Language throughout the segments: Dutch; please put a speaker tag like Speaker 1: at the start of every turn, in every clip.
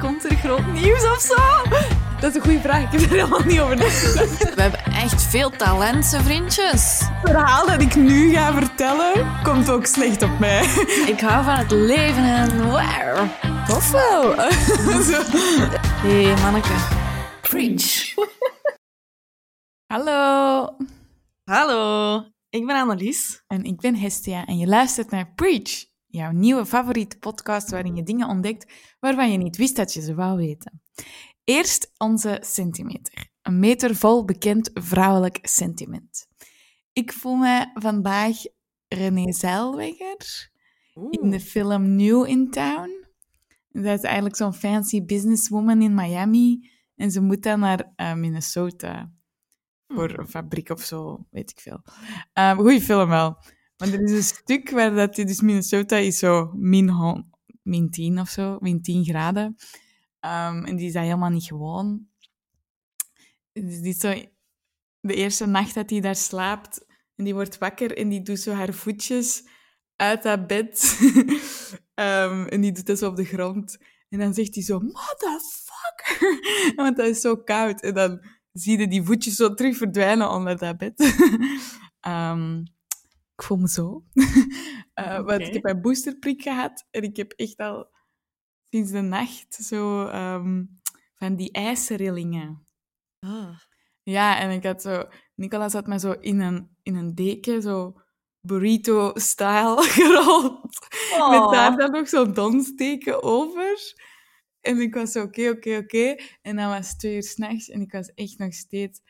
Speaker 1: Komt er groot nieuws of zo?
Speaker 2: Dat is een goede vraag. Ik heb er helemaal niet over nagedacht.
Speaker 1: We hebben echt veel talenten, vriendjes.
Speaker 2: Het verhaal dat ik nu ga vertellen, komt ook slecht op mij.
Speaker 1: Ik hou van het leven en wow.
Speaker 2: Tof wel. Zo.
Speaker 1: Hé, hey, manneke. Preach.
Speaker 2: Hallo.
Speaker 1: Hallo, ik ben Annelies.
Speaker 2: En ik ben Hestia en je luistert naar Preach, jouw nieuwe favoriete podcast waarin je dingen ontdekt waarvan je niet wist dat je ze wou weten. Eerst onze centimeter. Een meter vol bekend vrouwelijk sentiment. Ik voel mij vandaag Renee Zellweger in de film New in Town. Dat is eigenlijk zo'n fancy businesswoman in Miami. En ze moet dan naar uh, Minnesota voor een fabriek of zo, weet ik veel. Um, goeie film wel. Maar er is een stuk waar dat dus Minnesota is zo min, min 10 of zo, min 10 graden. Um, en die is dat helemaal niet gewoon. Dus die zo de eerste nacht dat hij daar slaapt en die wordt wakker en die doet zo haar voetjes uit dat bed. um, en die doet dat zo op de grond. En dan zegt hij zo, motherfucker! Want dat is zo koud. En dan zie je die voetjes zo terug verdwijnen onder dat bed. um, ik voel me zo. uh, okay. Want ik heb een boosterprik gehad en ik heb echt al sinds de nacht zo um, van die ijsrillingen.
Speaker 1: Ah.
Speaker 2: Ja, en ik had zo... Nicolas had me zo in een, in een deken, zo burrito-style gerold.
Speaker 1: Oh.
Speaker 2: Met daar dan nog zo'n donsteken over. En ik was zo, oké, okay, oké, okay, oké. Okay. En dan was het twee uur s'nachts en ik was echt nog steeds...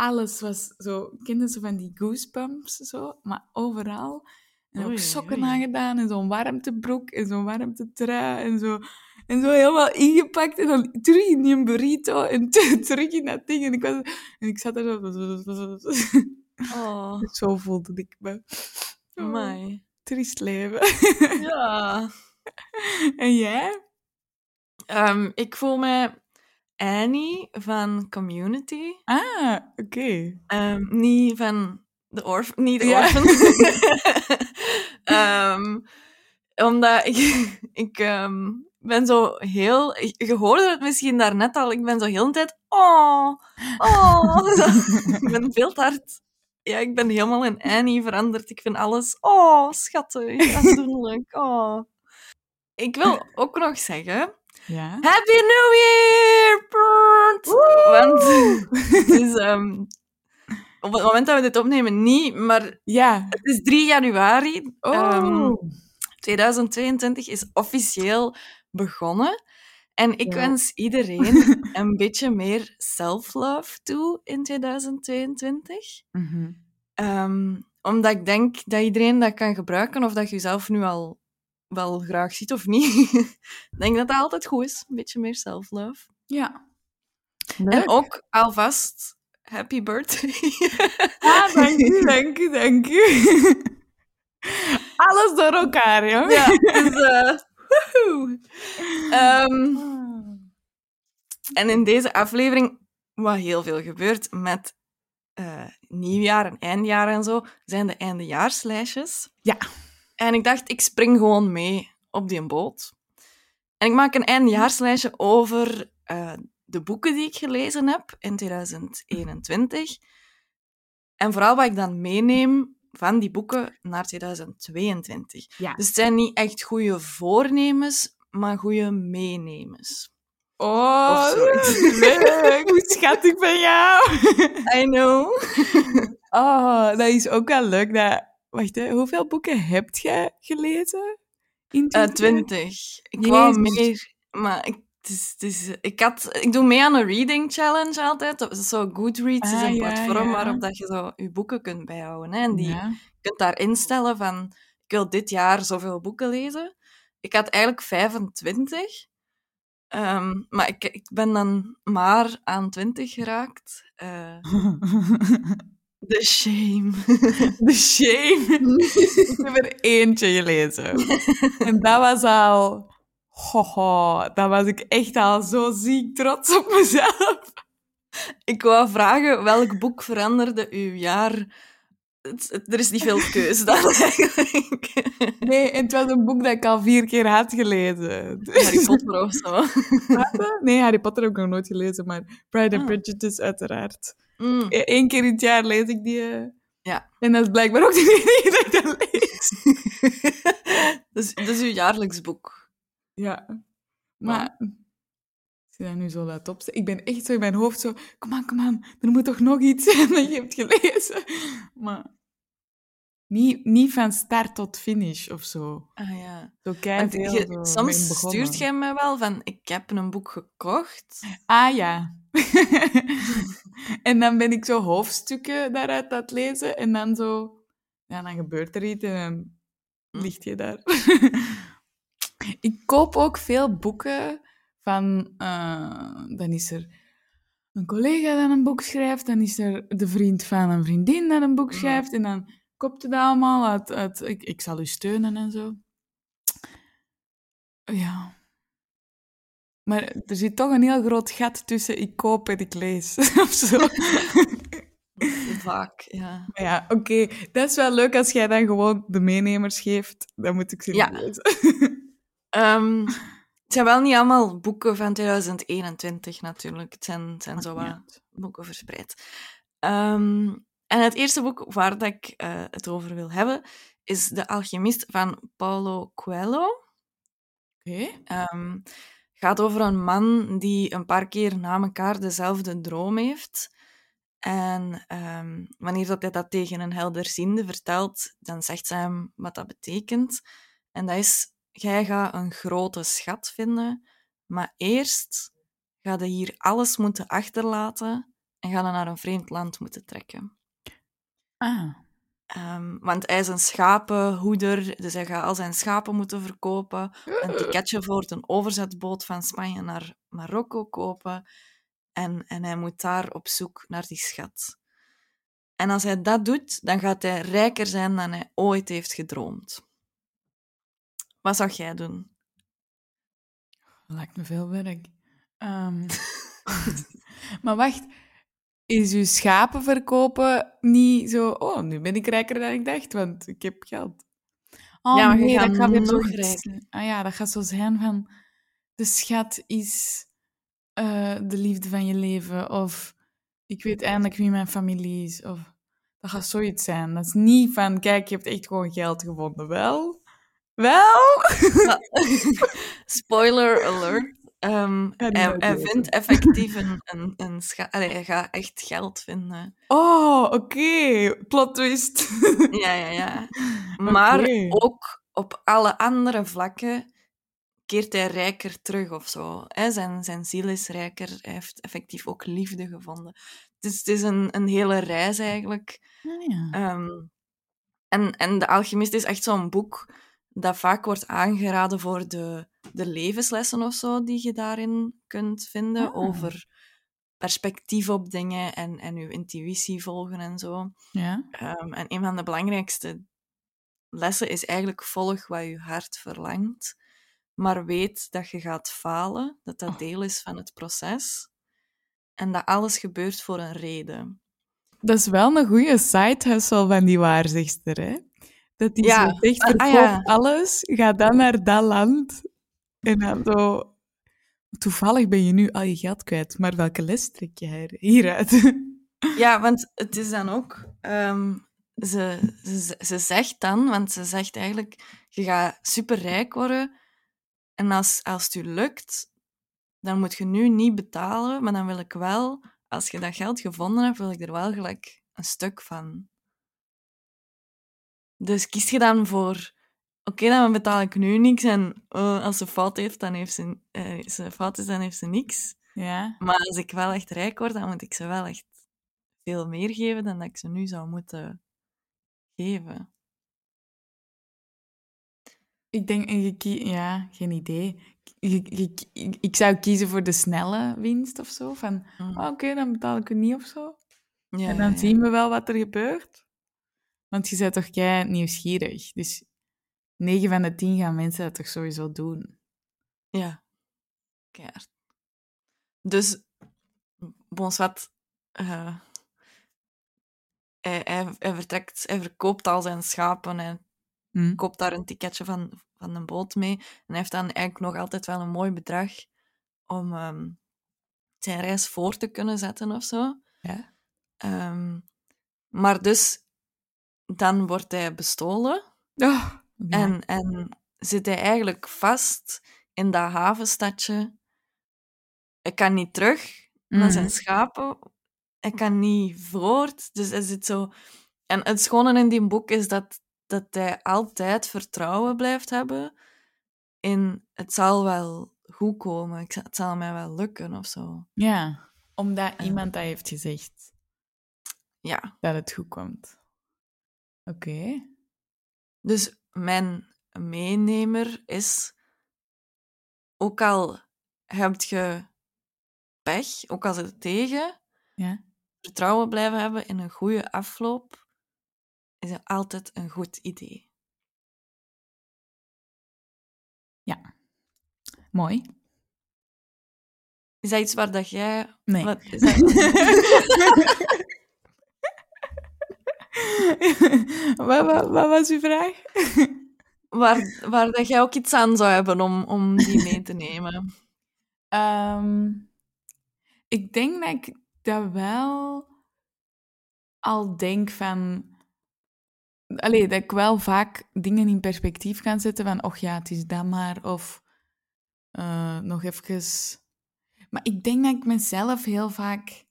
Speaker 2: Alles was zo... Kende ze van die goosebumps, zo? Maar overal. En ook sokken aangedaan en zo'n warmtebroek en zo'n warmtetrui en zo. En zo helemaal ingepakt en dan terug in die burrito en terug in dat ding. En ik, was, en ik zat er zo...
Speaker 1: Oh.
Speaker 2: Zo voelde ik me.
Speaker 1: Amai.
Speaker 2: Triest leven.
Speaker 1: Ja.
Speaker 2: En jij?
Speaker 1: Um, ik voel me Annie van Community.
Speaker 2: Ah, oké. Okay.
Speaker 1: Um, niet van de orf, niet de
Speaker 2: Ja.
Speaker 1: orphan. um, omdat ik, ik um, ben zo heel... Je hoorde het misschien daarnet al, ik ben zo heel de tijd... Oh, oh. ik ben veel te hard... Ja, ik ben helemaal in Annie veranderd. Ik vind alles... Oh, schattig, aandoenlijk. Oh. Ik wil ook nog zeggen...
Speaker 2: Ja?
Speaker 1: Happy New Year! Want dus, um, op het moment dat we dit opnemen niet, maar
Speaker 2: Ja.
Speaker 1: het is 3 januari.
Speaker 2: Oh.
Speaker 1: Um, 2022 is officieel begonnen. En ik
Speaker 2: Ja.
Speaker 1: wens iedereen een beetje meer self-love toe in 2022.
Speaker 2: Mhm.
Speaker 1: Um, omdat ik denk dat iedereen dat kan gebruiken, of dat je jezelf nu al wel graag ziet of niet. ik denk dat dat altijd goed is. Een beetje meer self-love.
Speaker 2: Ja.
Speaker 1: En ook alvast happy birthday.
Speaker 2: Ah, dank u, dank u, dank u. Alles door elkaar, joh.
Speaker 1: ja, dus... Uh, woehoe. um, en in deze aflevering, wat heel veel gebeurt met uh, nieuwjaar en eindjaar en zo, zijn de eindejaarslijstjes.
Speaker 2: Ja.
Speaker 1: En ik dacht, ik spring gewoon mee op die boot. En ik maak een eindejaarslijstje over uh, de boeken die ik gelezen heb in 2021. En vooral wat ik dan meeneem van die boeken naar 2022.
Speaker 2: Ja.
Speaker 1: Dus het zijn niet echt goede voornemens, maar goede meenemens.
Speaker 2: Oh, leuk. Hoe schattig van jou.
Speaker 1: I know.
Speaker 2: Oh, dat is ook wel leuk. Dat... Wacht, hè. hoeveel boeken heb jij gelezen? In
Speaker 1: Uh,
Speaker 2: 20?
Speaker 1: 20. Ik wou meer, maar ik, het is, het is, ik, had, ik doe mee aan een reading challenge altijd. Dat is zo Goodreads is
Speaker 2: Ah,
Speaker 1: een
Speaker 2: ja,
Speaker 1: platform
Speaker 2: ja.
Speaker 1: waarop dat je zo je boeken kunt bijhouden. Hè? En die,
Speaker 2: Ja.
Speaker 1: kunt daar instellen van, ik wil dit jaar zoveel boeken lezen. Ik had eigenlijk 25. Ehm, maar ik, ik ben dan maar aan 20 geraakt. Eh, the shame.
Speaker 2: The shame. ik heb er eentje gelezen. En dat was al... Hoho, dat was ik echt al zo ziek trots op mezelf.
Speaker 1: Ik wou vragen, welk boek veranderde uw jaar het- het- er is niet veel keuze dan eigenlijk.
Speaker 2: Nee, het was een boek dat ik al vier keer had gelezen.
Speaker 1: Harry Potter of zo.
Speaker 2: Nee, Harry Potter heb ik nog nooit gelezen, maar Pride and
Speaker 1: Ah.
Speaker 2: Prejudice uiteraard.
Speaker 1: Mm.
Speaker 2: Eén keer in het jaar lees ik die. eh.
Speaker 1: Ja.
Speaker 2: En dat is blijkbaar ook de enige dat ik dat lees.
Speaker 1: dat is uw jaarlijks boek.
Speaker 2: Ja. Maar... Als je dat nu zo laat opzetten... Ik ben echt zo in mijn hoofd zo... Kom aan, kom aan. Er moet toch nog iets zijn dat je hebt gelezen. Maar... Niet, niet van start tot finish of zo.
Speaker 1: Ah ja.
Speaker 2: Zo
Speaker 1: je-
Speaker 2: zo
Speaker 1: soms stuurt jij me wel van, ik heb een boek gekocht.
Speaker 2: Ah ja. en dan ben ik zo hoofdstukken daaruit aan het lezen. En dan zo... Ja, dan gebeurt er iets en dan
Speaker 1: Hm.
Speaker 2: ligt je daar. ik koop ook veel boeken van... eh, dan is er een collega dat een boek schrijft. Dan is er de vriend van een vriendin dat een boek schrijft. En dan koopt het allemaal uit... uit ik, ik zal u steunen en zo. Ja. Maar er zit toch een heel groot gat tussen ik koop en ik lees. of zo.
Speaker 1: Vaak, ja.
Speaker 2: Maar ja, oké. Dat is wel leuk als jij dan gewoon de meenemers geeft. Dan moet ik ze
Speaker 1: Ja.
Speaker 2: lezen.
Speaker 1: Ehm, het zijn wel niet allemaal boeken van 2021 natuurlijk. Het zijn, het zijn zo wat boeken verspreid. Ehm, en het eerste boek waar dat ik eh, het over wil hebben, is De Alchemist van Paulo Coelho.
Speaker 2: Oké.
Speaker 1: Ehm gaat over een man die een paar keer na elkaar dezelfde droom heeft. En ehm, wanneer dat hij dat tegen een helderziende vertelt, dan zegt ze hem wat dat betekent. En dat is, jij gaat een grote schat vinden, maar eerst ga je hier alles moeten achterlaten en ga je naar een vreemd land moeten trekken.
Speaker 2: Ah.
Speaker 1: Ehm, want hij is een schapenhoeder, dus hij gaat al zijn schapen moeten verkopen. Een ticketje voor een overzetboot van Spanje naar Marokko kopen. En, en hij moet daar op zoek naar die schat. En als hij dat doet, dan gaat hij rijker zijn dan hij ooit heeft gedroomd. Wat zou jij doen?
Speaker 2: Lijkt me veel werk. Ehm, maar wacht. Is uw schapen verkopen niet zo... Oh, nu ben ik rijker dan ik dacht, want ik heb geld. Oh,
Speaker 1: Ja, maar
Speaker 2: nee, dat gaat weer
Speaker 1: nog
Speaker 2: zoiets- Ah ja, dat gaat zo zijn van... De schat is eh, de liefde van je leven. Of ik weet eindelijk wie mijn familie is. Of dat gaat zoiets zijn. Dat is niet van, kijk, je hebt echt gewoon geld gevonden. Wel? Wel?
Speaker 1: Spoiler alert. Ehm, hij, vindt effectief een, een, een. Allee, hij gaat echt geld vinden.
Speaker 2: Oh, oké. Plot twist.
Speaker 1: Ja, ja, ja. Maar ook op alle andere vlakken keert hij rijker terug of zo. Hè? Zijn, zijn ziel is rijker. Hij heeft effectief ook liefde gevonden. Dus het is een, een hele reis eigenlijk.
Speaker 2: Ja.
Speaker 1: Ehm, en, en De Alchemist is echt zo'n boek dat vaak wordt aangeraden voor de, de levenslessen of zo die je daarin kunt vinden
Speaker 2: Ah.
Speaker 1: over perspectief op dingen en, en je intuïtie volgen en zo.
Speaker 2: ja.
Speaker 1: Ehm, en een van de belangrijkste lessen is eigenlijk volg wat je hart verlangt, maar weet dat je gaat falen, dat dat
Speaker 2: Oh.
Speaker 1: deel is van het proces en dat alles gebeurt voor een reden.
Speaker 2: Dat is wel een goede side hustle van die waarzegster, hè? Dat die
Speaker 1: Ja.
Speaker 2: zo zegt,
Speaker 1: Ah,
Speaker 2: verkoop
Speaker 1: ah, ja.
Speaker 2: alles, ga dan naar dat land. En dan zo... Toevallig ben je nu al je geld kwijt, maar welke les trek je hier- hieruit?
Speaker 1: Ja, want het is dan ook. ehm, ze, ze, ze zegt dan, want ze zegt eigenlijk: je gaat superrijk worden. En als, als het lukt, dan moet je nu niet betalen. Maar dan wil ik wel, als je dat geld gevonden hebt, wil ik er wel gelijk een stuk van. Dus kies je dan voor. Oké, dan betaal ik nu niks. En oh, als ze fout heeft, dan heeft ze, eh, ze fout is, dan heeft ze niks.
Speaker 2: ja.
Speaker 1: Maar als ik wel echt rijk word, dan moet ik ze wel echt veel meer geven dan dat ik ze nu zou moeten geven.
Speaker 2: Ik denk, en je kie- ja, geen idee. Je- je- ik zou kiezen voor de snelle winst of zo. Van,
Speaker 1: Mm.
Speaker 2: ah, oké, dan betaal ik het niet of zo.
Speaker 1: Ja,
Speaker 2: en dan
Speaker 1: ja, ja.
Speaker 2: zien we wel wat er gebeurt. Want je bent toch kei nieuwsgierig. Dus 9 van de 10 gaan mensen dat toch sowieso doen.
Speaker 1: Ja, keihard. Dus, bon, wat, eh, hij, hij, hij vertrekt, hij verkoopt al zijn schapen en
Speaker 2: Hm.
Speaker 1: koopt daar een ticketje van, van een boot mee. En hij heeft dan eigenlijk nog altijd wel een mooi bedrag om ehm, zijn reis voor te kunnen zetten of zo.
Speaker 2: Ja.
Speaker 1: Ehm, maar dus, dan wordt hij bestolen
Speaker 2: Oh, ja.
Speaker 1: en, en zit hij eigenlijk vast in dat havenstadje. Hij kan niet terug naar
Speaker 2: Mhm.
Speaker 1: zijn schapen. Hij kan niet voort. Dus hij zit zo... En het schone in die boek is dat, dat hij altijd vertrouwen blijft hebben in het zal wel goed komen. Ik, het zal mij wel lukken of zo.
Speaker 2: Ja, omdat
Speaker 1: Ja.
Speaker 2: iemand dat heeft gezegd
Speaker 1: Ja.
Speaker 2: dat het goed komt. Oké.
Speaker 1: Dus mijn meenemer is... Ook al heb je pech, ook al zit het tegen...
Speaker 2: Ja.
Speaker 1: Vertrouwen blijven hebben in een goede afloop is altijd een goed idee.
Speaker 2: Mooi.
Speaker 1: Is dat iets waar dat jij...
Speaker 2: Nee.
Speaker 1: Wat, is dat-
Speaker 2: wat, wat, wat was uw vraag?
Speaker 1: waar, waar dat jij ook iets aan zou hebben om, om die mee te nemen?
Speaker 2: Ehm, ik denk dat ik dat wel al denk van... Allee, dat ik wel vaak dingen in perspectief kan zetten van... Och ja, het is dat maar. Of eh, nog even... Maar ik denk dat ik mezelf heel vaak...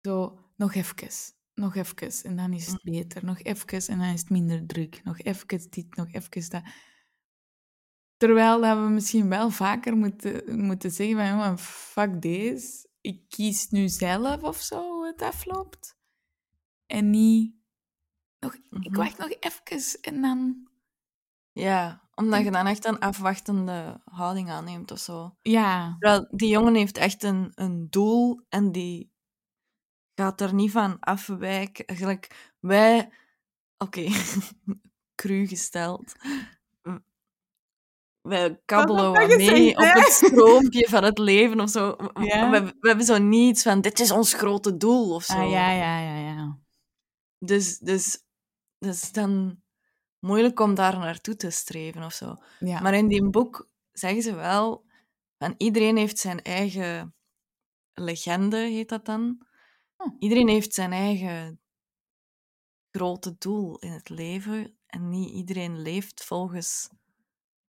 Speaker 2: Zo, nog even. Nog even. En dan is het beter. Nog even. En dan is het minder druk. Nog even dit, nog even dat. Terwijl dat we misschien wel vaker moeten, moeten zeggen van, jongen, fuck deze. Ik kies nu zelf of zo hoe het afloopt. En niet... Nog, Ik
Speaker 1: Mhm.
Speaker 2: wacht nog even en dan...
Speaker 1: Ja, omdat je dan echt een afwachtende houding aanneemt of zo.
Speaker 2: Ja,
Speaker 1: Terwijl die jongen heeft echt een, een doel en die gaat er niet van afwijken. Eigenlijk, wij... Oké, cru gesteld. Wij kabbelen wat mee op het stroompje van het leven of zo.
Speaker 2: Ja.
Speaker 1: We, we hebben zo niets van, dit is ons grote doel of zo.
Speaker 2: ah, ja, ja, ja, ja.
Speaker 1: Dus, dus, dus dan moeilijk om daar naartoe te streven of zo.
Speaker 2: ja.
Speaker 1: Maar in die boek zeggen ze wel, van iedereen heeft zijn eigen legende, heet dat dan. Iedereen heeft zijn eigen grote doel in het leven en niet iedereen leeft volgens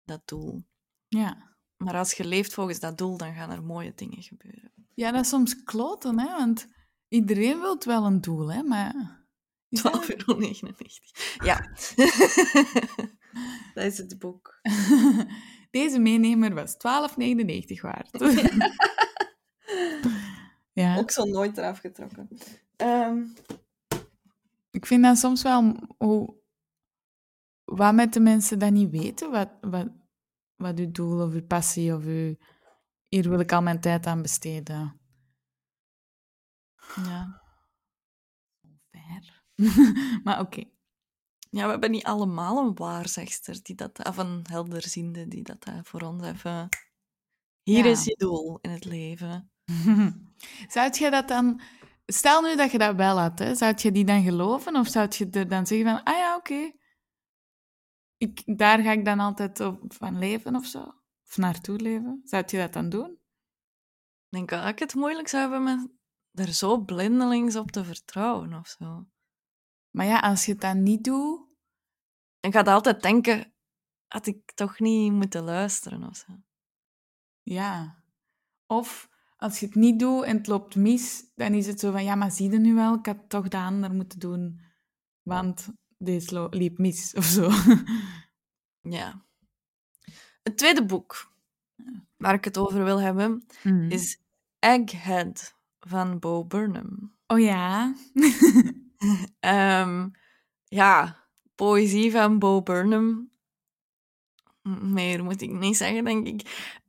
Speaker 1: dat doel.
Speaker 2: ja.
Speaker 1: Maar als je leeft volgens dat doel, dan gaan er mooie dingen gebeuren.
Speaker 2: Ja, dat is soms kloten, hè, want iedereen wil wel een doel, hè, maar... Is dat-
Speaker 1: 12,99 euro. Ja. dat is het boek.
Speaker 2: Deze meenemer was 12,99 waard. ja,
Speaker 1: Ook zo nooit eraf getrokken. Ehm,
Speaker 2: ik vind dat soms wel hoe... Wat met de mensen dat niet weten, wat, wat, wat uw doel of uw passie of uw... Hier wil ik al mijn tijd aan besteden.
Speaker 1: ja.
Speaker 2: Fair. maar oké.
Speaker 1: ja, we hebben niet allemaal een waarzegster die dat, of een helderziende die dat eh, voor ons even... Hier
Speaker 2: Ja.
Speaker 1: is je doel in het leven.
Speaker 2: Zou je dat dan... Stel nu dat je dat wel had, hè? zou je die dan geloven? Of zou je er dan zeggen van, ah ja, oké. Ik, daar ga ik dan altijd op van leven of zo? Of naartoe leven? Zou je dat dan doen?
Speaker 1: Ik denk dat ik het moeilijk zou hebben met er zo blindelings op te vertrouwen of zo.
Speaker 2: Maar ja, als je het dan niet doet...
Speaker 1: Ik ga altijd denken, had ik toch niet moeten luisteren of zo.
Speaker 2: Ja. Of als je het niet doet en het loopt mis, dan is het zo van, ja, maar zie je nu wel, ik had toch de ander moeten doen, want deze liep mis of zo.
Speaker 1: Ja. Het tweede boek waar ik het over wil hebben
Speaker 2: Mm.
Speaker 1: is Egghead van Bo Burnham.
Speaker 2: Oh ja.
Speaker 1: Ehm, ja, poëzie van Bo Burnham. Meer moet ik niet zeggen, denk ik.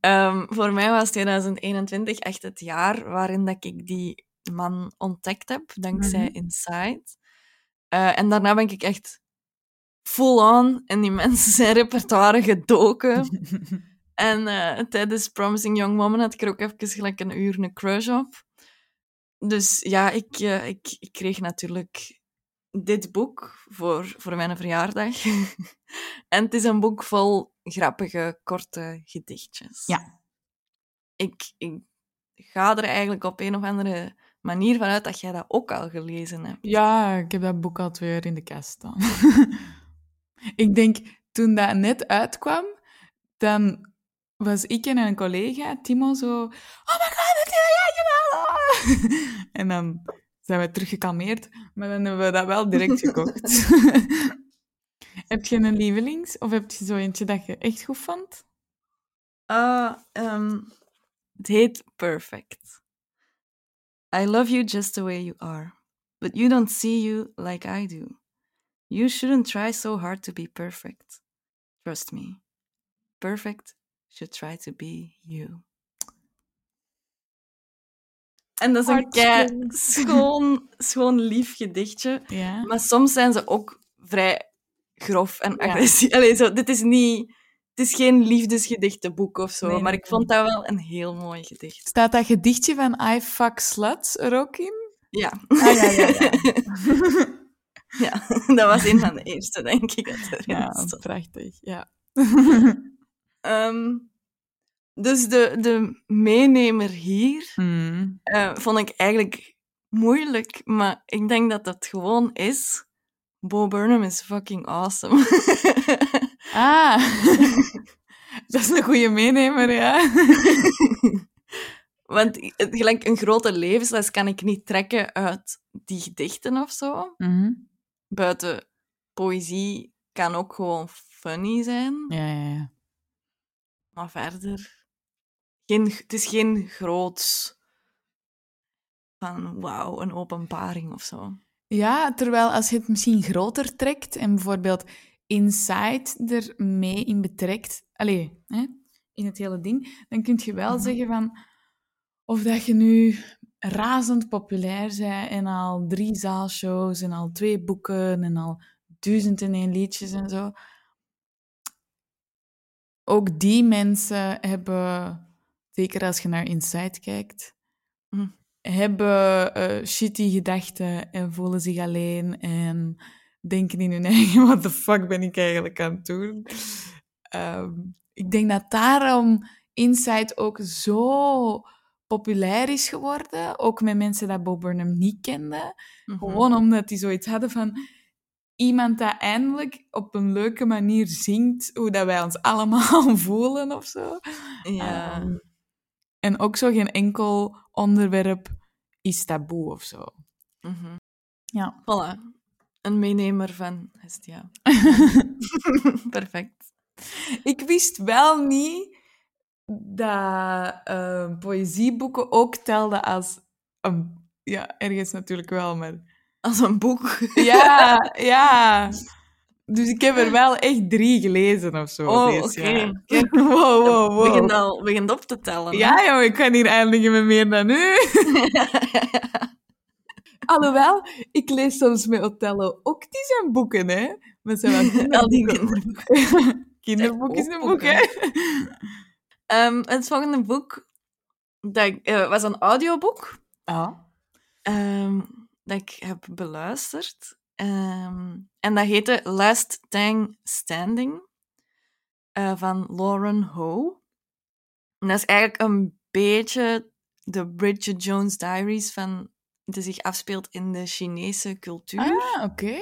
Speaker 1: Ehm, voor mij was 2021 echt het jaar waarin dat ik die man ontdekt heb, dankzij
Speaker 2: Mhm.
Speaker 1: Inside. Eh, en daarna ben ik echt full-on in die mensen zijn repertoire gedoken. En eh, tijdens Promising Young Woman had ik er ook even gelijk een uur een crush op. dus ja, ik, eh, ik, ik kreeg natuurlijk dit boek voor, voor mijn verjaardag. en het is een boek vol grappige, korte gedichtjes.
Speaker 2: Ja.
Speaker 1: Ik, ik ga er eigenlijk op een of andere manier vanuit dat jij dat ook al gelezen hebt.
Speaker 2: Ja, ik heb dat boek al twee jaar in de kast staan. ik denk, toen dat net uitkwam, dan was ik en een collega, Timo, zo... Oh my god, het is jawel! en dan zijn we teruggekalmeerd, maar dan hebben we dat wel direct gekocht. heb je een lievelings? Of heb je zo eentje dat je echt goed vond?
Speaker 1: Ah, ehm, het heet Perfect. I love you just the way you are, but you don't see you like I do. You shouldn't try so hard to be perfect. Trust me. Perfect should try to be you. En dat is een kei schoon, schoon lief gedichtje. Maar soms zijn ze ook vrij grof en agressief. Allee, zo, dit is niet... Het is geen liefdesgedichtenboek of zo,
Speaker 2: Nee,
Speaker 1: maar
Speaker 2: nee,
Speaker 1: ik vond dat wel een heel mooi gedicht.
Speaker 2: Staat dat gedichtje van I fuck sluts er ook in?
Speaker 1: Ja.
Speaker 2: Ah, ja, ja, ja.
Speaker 1: ja, dat was een van de eerste, denk ik, dat erin
Speaker 2: ja,
Speaker 1: stond.
Speaker 2: prachtig. Ja.
Speaker 1: Ehm, dus de, de meenemer hier
Speaker 2: Hmm.
Speaker 1: eh, vond ik eigenlijk moeilijk, maar ik denk dat dat gewoon is... Bo Burnham is fucking awesome.
Speaker 2: Ah, dat is een goede meenemer, ja.
Speaker 1: Want gelijk een grote levensles kan ik niet trekken uit die gedichten of zo.
Speaker 2: Mhm.
Speaker 1: Buiten poëzie kan ook gewoon funny zijn.
Speaker 2: Ja, ja, ja.
Speaker 1: Maar verder... Geen, het is geen groots van wauw, een openbaring of zo.
Speaker 2: Ja, terwijl als je het misschien groter trekt en bijvoorbeeld Inside er mee in betrekt, allee, hè, in het hele ding, dan kun je wel
Speaker 1: Mhm.
Speaker 2: zeggen van of dat je nu razend populair bent en al drie zaalshows en al twee boeken en al duizend en één liedjes en zo. Ook die mensen hebben, zeker als je naar Inside kijkt,
Speaker 1: Mhm.
Speaker 2: Hebben eh, shitty gedachten en voelen zich alleen en denken in hun eigen, what the fuck ben ik eigenlijk aan het doen? Ehm, ik denk dat daarom Inside ook zo populair is geworden, ook met mensen dat Bob Burnham niet kenden.
Speaker 1: Mhm.
Speaker 2: Gewoon omdat die zoiets hadden van iemand dat eindelijk op een leuke manier zingt hoe dat wij ons allemaal voelen of zo.
Speaker 1: Ja.
Speaker 2: Ehm, en ook zo geen enkel onderwerp is taboe of zo.
Speaker 1: mhm.
Speaker 2: Ja.
Speaker 1: Voilà. Een meenemer van Hestia. Perfect.
Speaker 2: Ik wist wel niet dat eh, poëzieboeken ook telden als een... Ja, ergens natuurlijk wel, maar...
Speaker 1: Als een boek.
Speaker 2: Ja, ja. Dus ik heb er wel echt drie gelezen of zo.
Speaker 1: Oh, oké. Kijk,
Speaker 2: Wow, wow, wow.
Speaker 1: Begint al begint op te tellen.
Speaker 2: Ja, joh, ik kan hier eindigen met meer dan u. Alhoewel, ik lees soms met Othello ook die zijn boeken, hè. Maar ze zijn wel kinderboeken.
Speaker 1: kinderboeken.
Speaker 2: Kinderboek is een boek, hè.
Speaker 1: Ehm, het volgende boek dat eh, was een audioboek
Speaker 2: Ah.
Speaker 1: ehm, dat ik heb beluisterd. Ehm, en dat heette Last Tang Standing eh, van Lauren Ho. En dat is eigenlijk een beetje de Bridget Jones Diaries van die zich afspeelt in de Chinese cultuur.
Speaker 2: Ah, oké.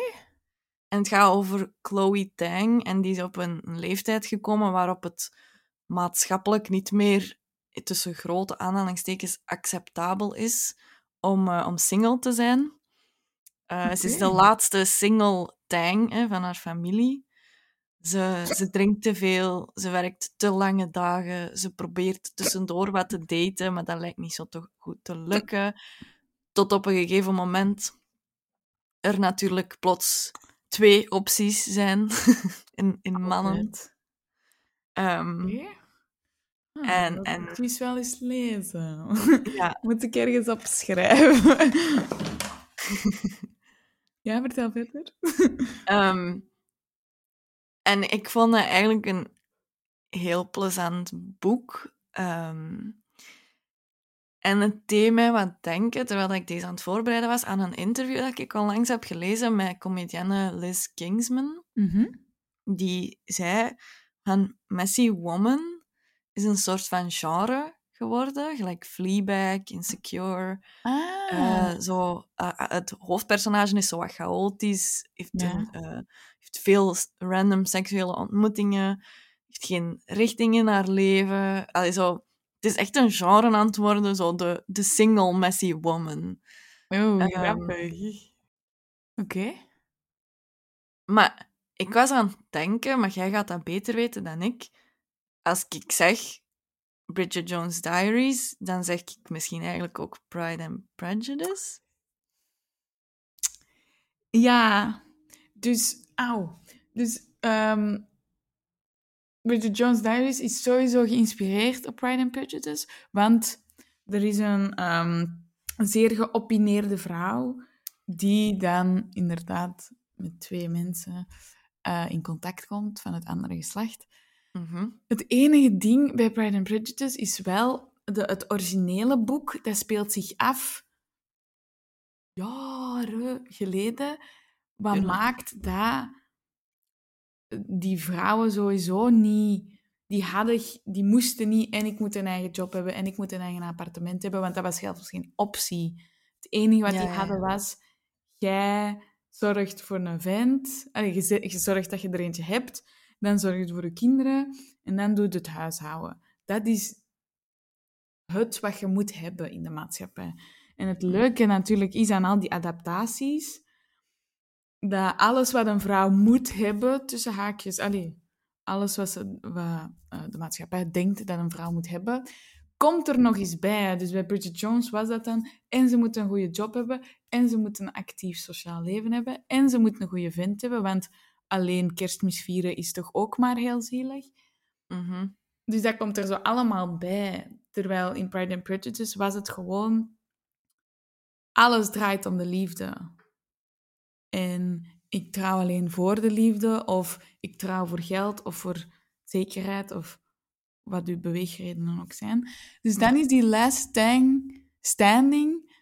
Speaker 1: En het gaat over Chloe Tang. En die is op een een leeftijd gekomen waarop het maatschappelijk niet meer tussen grote aanhalingstekens acceptabel is om, eh, om single te zijn. Eh, Ze is de laatste single Tang hè, van haar familie. Ze, ze drinkt te veel, ze werkt te lange dagen, ze probeert tussendoor wat te daten, maar dat lijkt niet zo te goed te lukken. Tot op een gegeven moment er natuurlijk plots twee opties zijn in, in mannen.
Speaker 2: Altijd.
Speaker 1: Ehm.
Speaker 2: Ah,
Speaker 1: En-
Speaker 2: dat
Speaker 1: en-
Speaker 2: moet ik eens wel eens lezen.
Speaker 1: ja,
Speaker 2: Moet ik ergens opschrijven. ja, vertel verder.
Speaker 1: ehm, en ik vond het eigenlijk een heel plezant boek. Ehm, En het deed mij wat denken, terwijl ik deze aan het voorbereiden was, aan een interview dat ik al langs heb gelezen met comedienne Liz Kingsman.
Speaker 2: Mhm.
Speaker 1: Die zei van Messy Woman is een soort van genre geworden, gelijk Fleabag, Insecure.
Speaker 2: Ah.
Speaker 1: Eh, zo, eh, het hoofdpersonage is zo wat chaotisch, heeft,
Speaker 2: Ja.
Speaker 1: een, eh, heeft veel random seksuele ontmoetingen, heeft geen richting in haar leven. Allee, zo, het is echt een genre aan het worden, zo de, de single messy woman.
Speaker 2: oh,
Speaker 1: ehm,
Speaker 2: grappig. Oké.
Speaker 1: Maar ik was aan het denken, maar jij gaat dat beter weten dan ik. Als ik zeg Bridget Jones' Diaries, dan zeg ik misschien eigenlijk ook Pride and Prejudice.
Speaker 2: Ja, dus, auw. Dus, ehm Bridget Jones' Diaries is sowieso geïnspireerd op Pride and Prejudice, want er is een, ehm, zeer geopineerde vrouw die dan inderdaad met twee mensen eh, in contact komt van het andere geslacht.
Speaker 1: Mhm.
Speaker 2: Het enige ding bij Pride and Prejudice is wel de, het originele boek, dat speelt zich af jaren geleden. Wat maakt dat die vrouwen sowieso niet... Die hadden, die moesten niet en ik moet een eigen job hebben en ik moet een eigen appartement hebben, want dat was zelfs geen optie. Het enige wat
Speaker 1: Ja,
Speaker 2: die hadden was, jij zorgt voor een vent, je zorgt dat je er eentje hebt, dan zorg je voor je kinderen en dan doe je het huishouden. Dat is het wat je moet hebben in de maatschappij. En het leuke natuurlijk is aan al die adaptaties, dat alles wat een vrouw moet hebben, tussen haakjes, allee, alles wat, ze, wat eh, de maatschappij denkt dat een vrouw moet hebben, komt er nog eens bij. Dus bij Bridget Jones was dat dan, en ze moet een goede job hebben, en ze moet een actief sociaal leven hebben, en ze moet een goede vent hebben, want alleen kerstmis vieren is toch ook maar heel zielig.
Speaker 1: Mhm.
Speaker 2: Dus dat komt er zo allemaal bij. Terwijl in Pride and Prejudice was het gewoon... Alles draait om de liefde. En ik trouw alleen voor de liefde, of ik trouw voor geld, of voor zekerheid, of wat uw beweegredenen ook zijn. Dus dan is die last stand, standing,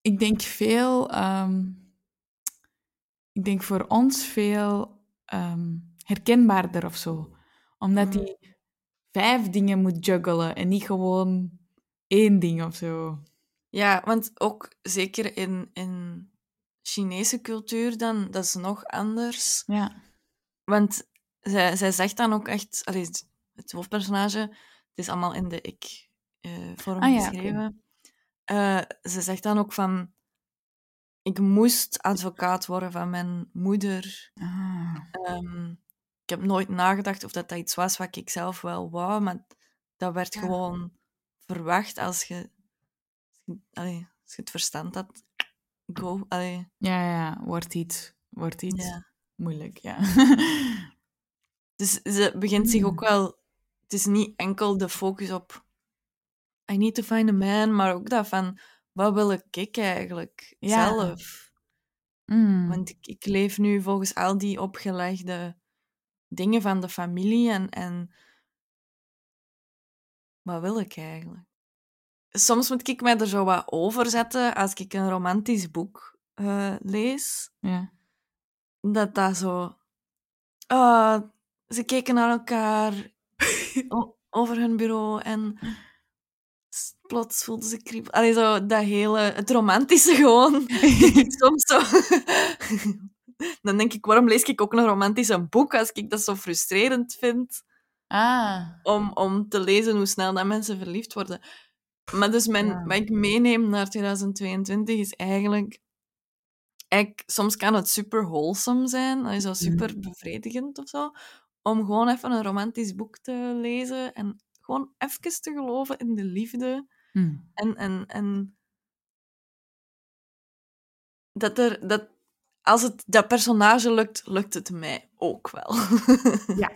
Speaker 2: ik denk veel... ehm, ik denk voor ons veel ehm, herkenbaarder of zo. Omdat
Speaker 1: Mhm.
Speaker 2: die vijf dingen moet juggelen en niet gewoon één ding of zo.
Speaker 1: Ja, want ook zeker in, in Chinese cultuur dan, dat is nog anders.
Speaker 2: Ja.
Speaker 1: Want zij, zij zegt dan ook echt, allee, het, hoofdpersonage, het is allemaal in de ik-vorm
Speaker 2: Ah ja,
Speaker 1: geschreven. Eh, ze zegt dan ook van, ik moest advocaat worden van mijn moeder.
Speaker 2: Ah.
Speaker 1: Ehm, ik heb nooit nagedacht of dat, dat iets was wat ik zelf wel wou, maar dat werd
Speaker 2: Ja.
Speaker 1: gewoon verwacht als je, als je, allee, als je het verstand had. Go. Allee,
Speaker 2: Ja, ja, wordt iets, wordt iets
Speaker 1: ja.
Speaker 2: moeilijk, ja.
Speaker 1: Dus ze begint zich
Speaker 2: Hmm.
Speaker 1: ook wel... Het is niet enkel de focus op I need to find a man, maar ook dat van wat wil ik eigenlijk
Speaker 2: Ja.
Speaker 1: zelf?
Speaker 2: Mm.
Speaker 1: Want ik, ik leef nu volgens al die opgelegde dingen van de familie en, en wat wil ik eigenlijk? Soms moet ik mij er zo wat over zetten als ik een romantisch boek eh, lees.
Speaker 2: Ja.
Speaker 1: Dat dat zo... ah, ze keken naar elkaar over hun bureau en plots voelden ze kriebel. Allee, zo dat hele... Het romantische gewoon. Soms zo... Dan denk ik, waarom lees ik ook een romantisch boek als ik dat zo frustrerend vind
Speaker 2: Ah.
Speaker 1: om, om te lezen hoe snel dat mensen verliefd worden. Maar dus mijn,
Speaker 2: Ja.
Speaker 1: wat ik meeneem naar 2022 is eigenlijk... eigenlijk soms kan het super wholesome zijn, dat is zo super bevredigend of zo, om gewoon even een romantisch boek te lezen en gewoon even te geloven in de liefde.
Speaker 2: Mm.
Speaker 1: En, en, en dat er... Dat, als het dat personage lukt, lukt het mij ook wel.
Speaker 2: Ja.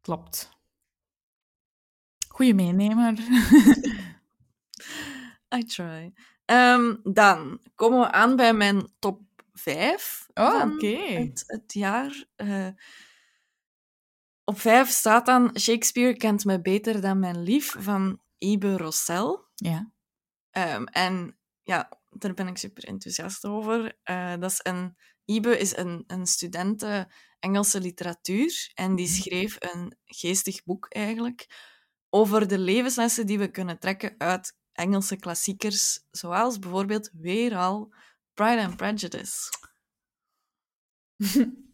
Speaker 2: Klopt. Goeie meenemer.
Speaker 1: I try. Ehm, dan komen we aan bij mijn top 5
Speaker 2: Oh,
Speaker 1: van
Speaker 2: oké.
Speaker 1: het, het jaar. Eh, op 5 staat dan Shakespeare kent me beter dan mijn lief van Ibe Rossel.
Speaker 2: Ja.
Speaker 1: Ehm, en ja, daar ben ik super enthousiast over. Eh, dat is een, Ibe is een, een studente Engelse literatuur en die
Speaker 2: Mhm.
Speaker 1: schreef een geestig boek eigenlijk over de levenslessen die we kunnen trekken uit Engelse klassiekers, zoals bijvoorbeeld weer al Pride and Prejudice.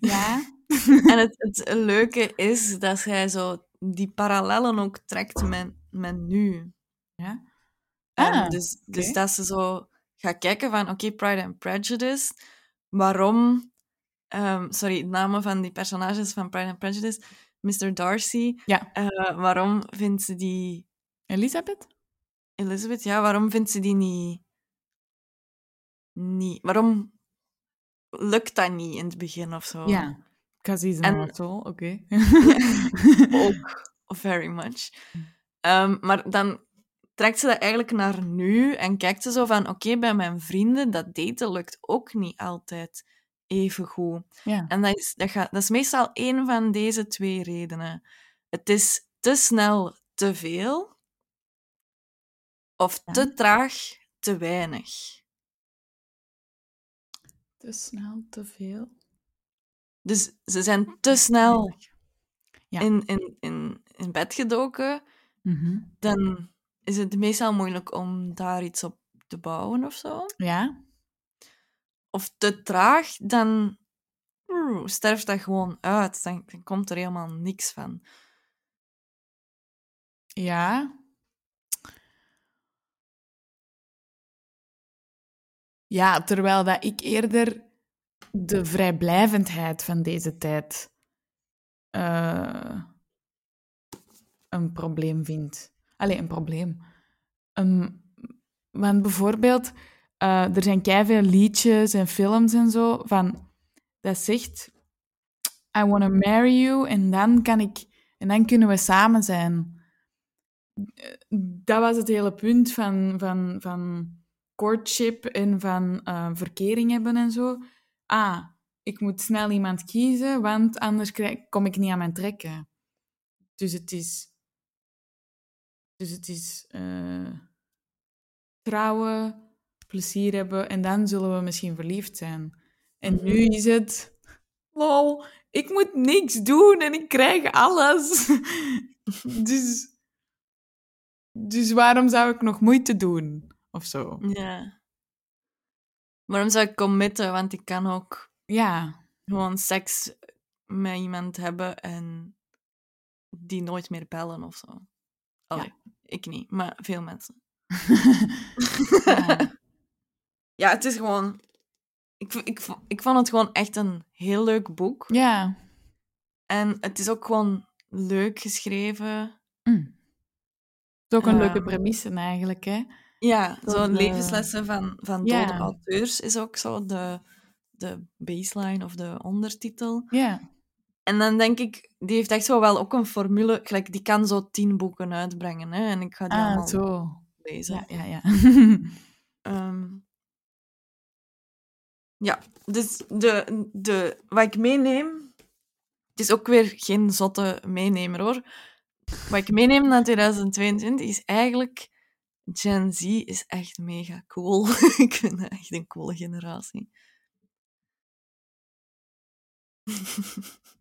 Speaker 2: Ja.
Speaker 1: En het, het leuke is dat zij zo die parallellen ook trekt met, met nu.
Speaker 2: Ja.
Speaker 1: Ehm,
Speaker 2: Ah,
Speaker 1: dus, dus
Speaker 2: oké.
Speaker 1: dat ze zo gaat kijken van, oké, Pride and Prejudice, waarom... ehm, sorry, namen van die personages van Pride and Prejudice. Mr. Darcy,
Speaker 2: Ja.
Speaker 1: eh, waarom vindt ze die...
Speaker 2: Elisabeth?
Speaker 1: Elizabeth, ja, waarom vindt ze die niet... niet waarom lukt dat niet in het begin of zo?
Speaker 2: Ja. Because he's an oké.
Speaker 1: ook very much. Ehm, maar dan trekt ze dat eigenlijk naar nu en kijkt ze zo van, oké, bij mijn vrienden, dat daten lukt ook niet altijd even goed.
Speaker 2: Ja.
Speaker 1: En dat is, dat, gaat, dat is meestal één van deze twee redenen. Het is te snel te veel of
Speaker 2: Ja.
Speaker 1: te traag te weinig.
Speaker 2: Te snel, te veel.
Speaker 1: Dus ze zijn te snel
Speaker 2: Ja.
Speaker 1: in, in, in, in bed gedoken,
Speaker 2: Mhm.
Speaker 1: dan is het meestal moeilijk om daar iets op te bouwen of zo.
Speaker 2: Ja.
Speaker 1: Of te traag, dan sterft dat gewoon uit. Dan, dan komt er helemaal niks van.
Speaker 2: Ja. Ja, terwijl dat ik eerder de vrijblijvendheid van deze tijd eh, een probleem vind. Allee, een probleem. Een- want bijvoorbeeld, eh, er zijn keiveel liedjes en films en zo van dat zegt I want to marry you en dan kan ik en dan kunnen we samen zijn. Dat was het hele punt van, van, van courtship en van eh, verkering hebben en zo. Ah, ik moet snel iemand kiezen, want anders kom ik niet aan mijn trekken. Dus het is... Dus het is... eh, trouwen, plezier hebben en dan zullen we misschien verliefd zijn. En
Speaker 1: Mhm.
Speaker 2: nu is het... Lol, ik moet niks doen en ik krijg alles. dus... Dus waarom zou ik nog moeite doen? Of zo.
Speaker 1: Ja. Waarom zou ik committen? Want ik kan ook
Speaker 2: Ja.
Speaker 1: gewoon seks met iemand hebben en die nooit meer bellen of zo. Allee, ik niet, maar veel mensen.
Speaker 2: ja.
Speaker 1: Ja, het is gewoon... Ik, ik, ik vond het gewoon echt een heel leuk boek.
Speaker 2: Ja.
Speaker 1: En het is ook gewoon leuk geschreven.
Speaker 2: Mm. Het is ook een leuke
Speaker 1: Ehm,
Speaker 2: premisse eigenlijk, hè?
Speaker 1: Ja,
Speaker 2: Zo
Speaker 1: zo'n
Speaker 2: de-
Speaker 1: levenslessen van, van dode auteurs is ook zo de, de baseline of de ondertitel.
Speaker 2: Ja.
Speaker 1: En dan denk ik, die heeft echt zo wel ook een formule. Gelijk, die kan zo tien boeken uitbrengen. Hè, en ik ga die
Speaker 2: Ah,
Speaker 1: allemaal
Speaker 2: zo.
Speaker 1: lezen.
Speaker 2: Ja, ja, ja.
Speaker 1: Ehm, ja, dus de, de, wat ik meeneem... Het is ook weer geen zotte meenemer, hoor. Wat ik meeneem naar 2022 is eigenlijk... Gen Z is echt mega cool. ik vind dat echt een coole generatie.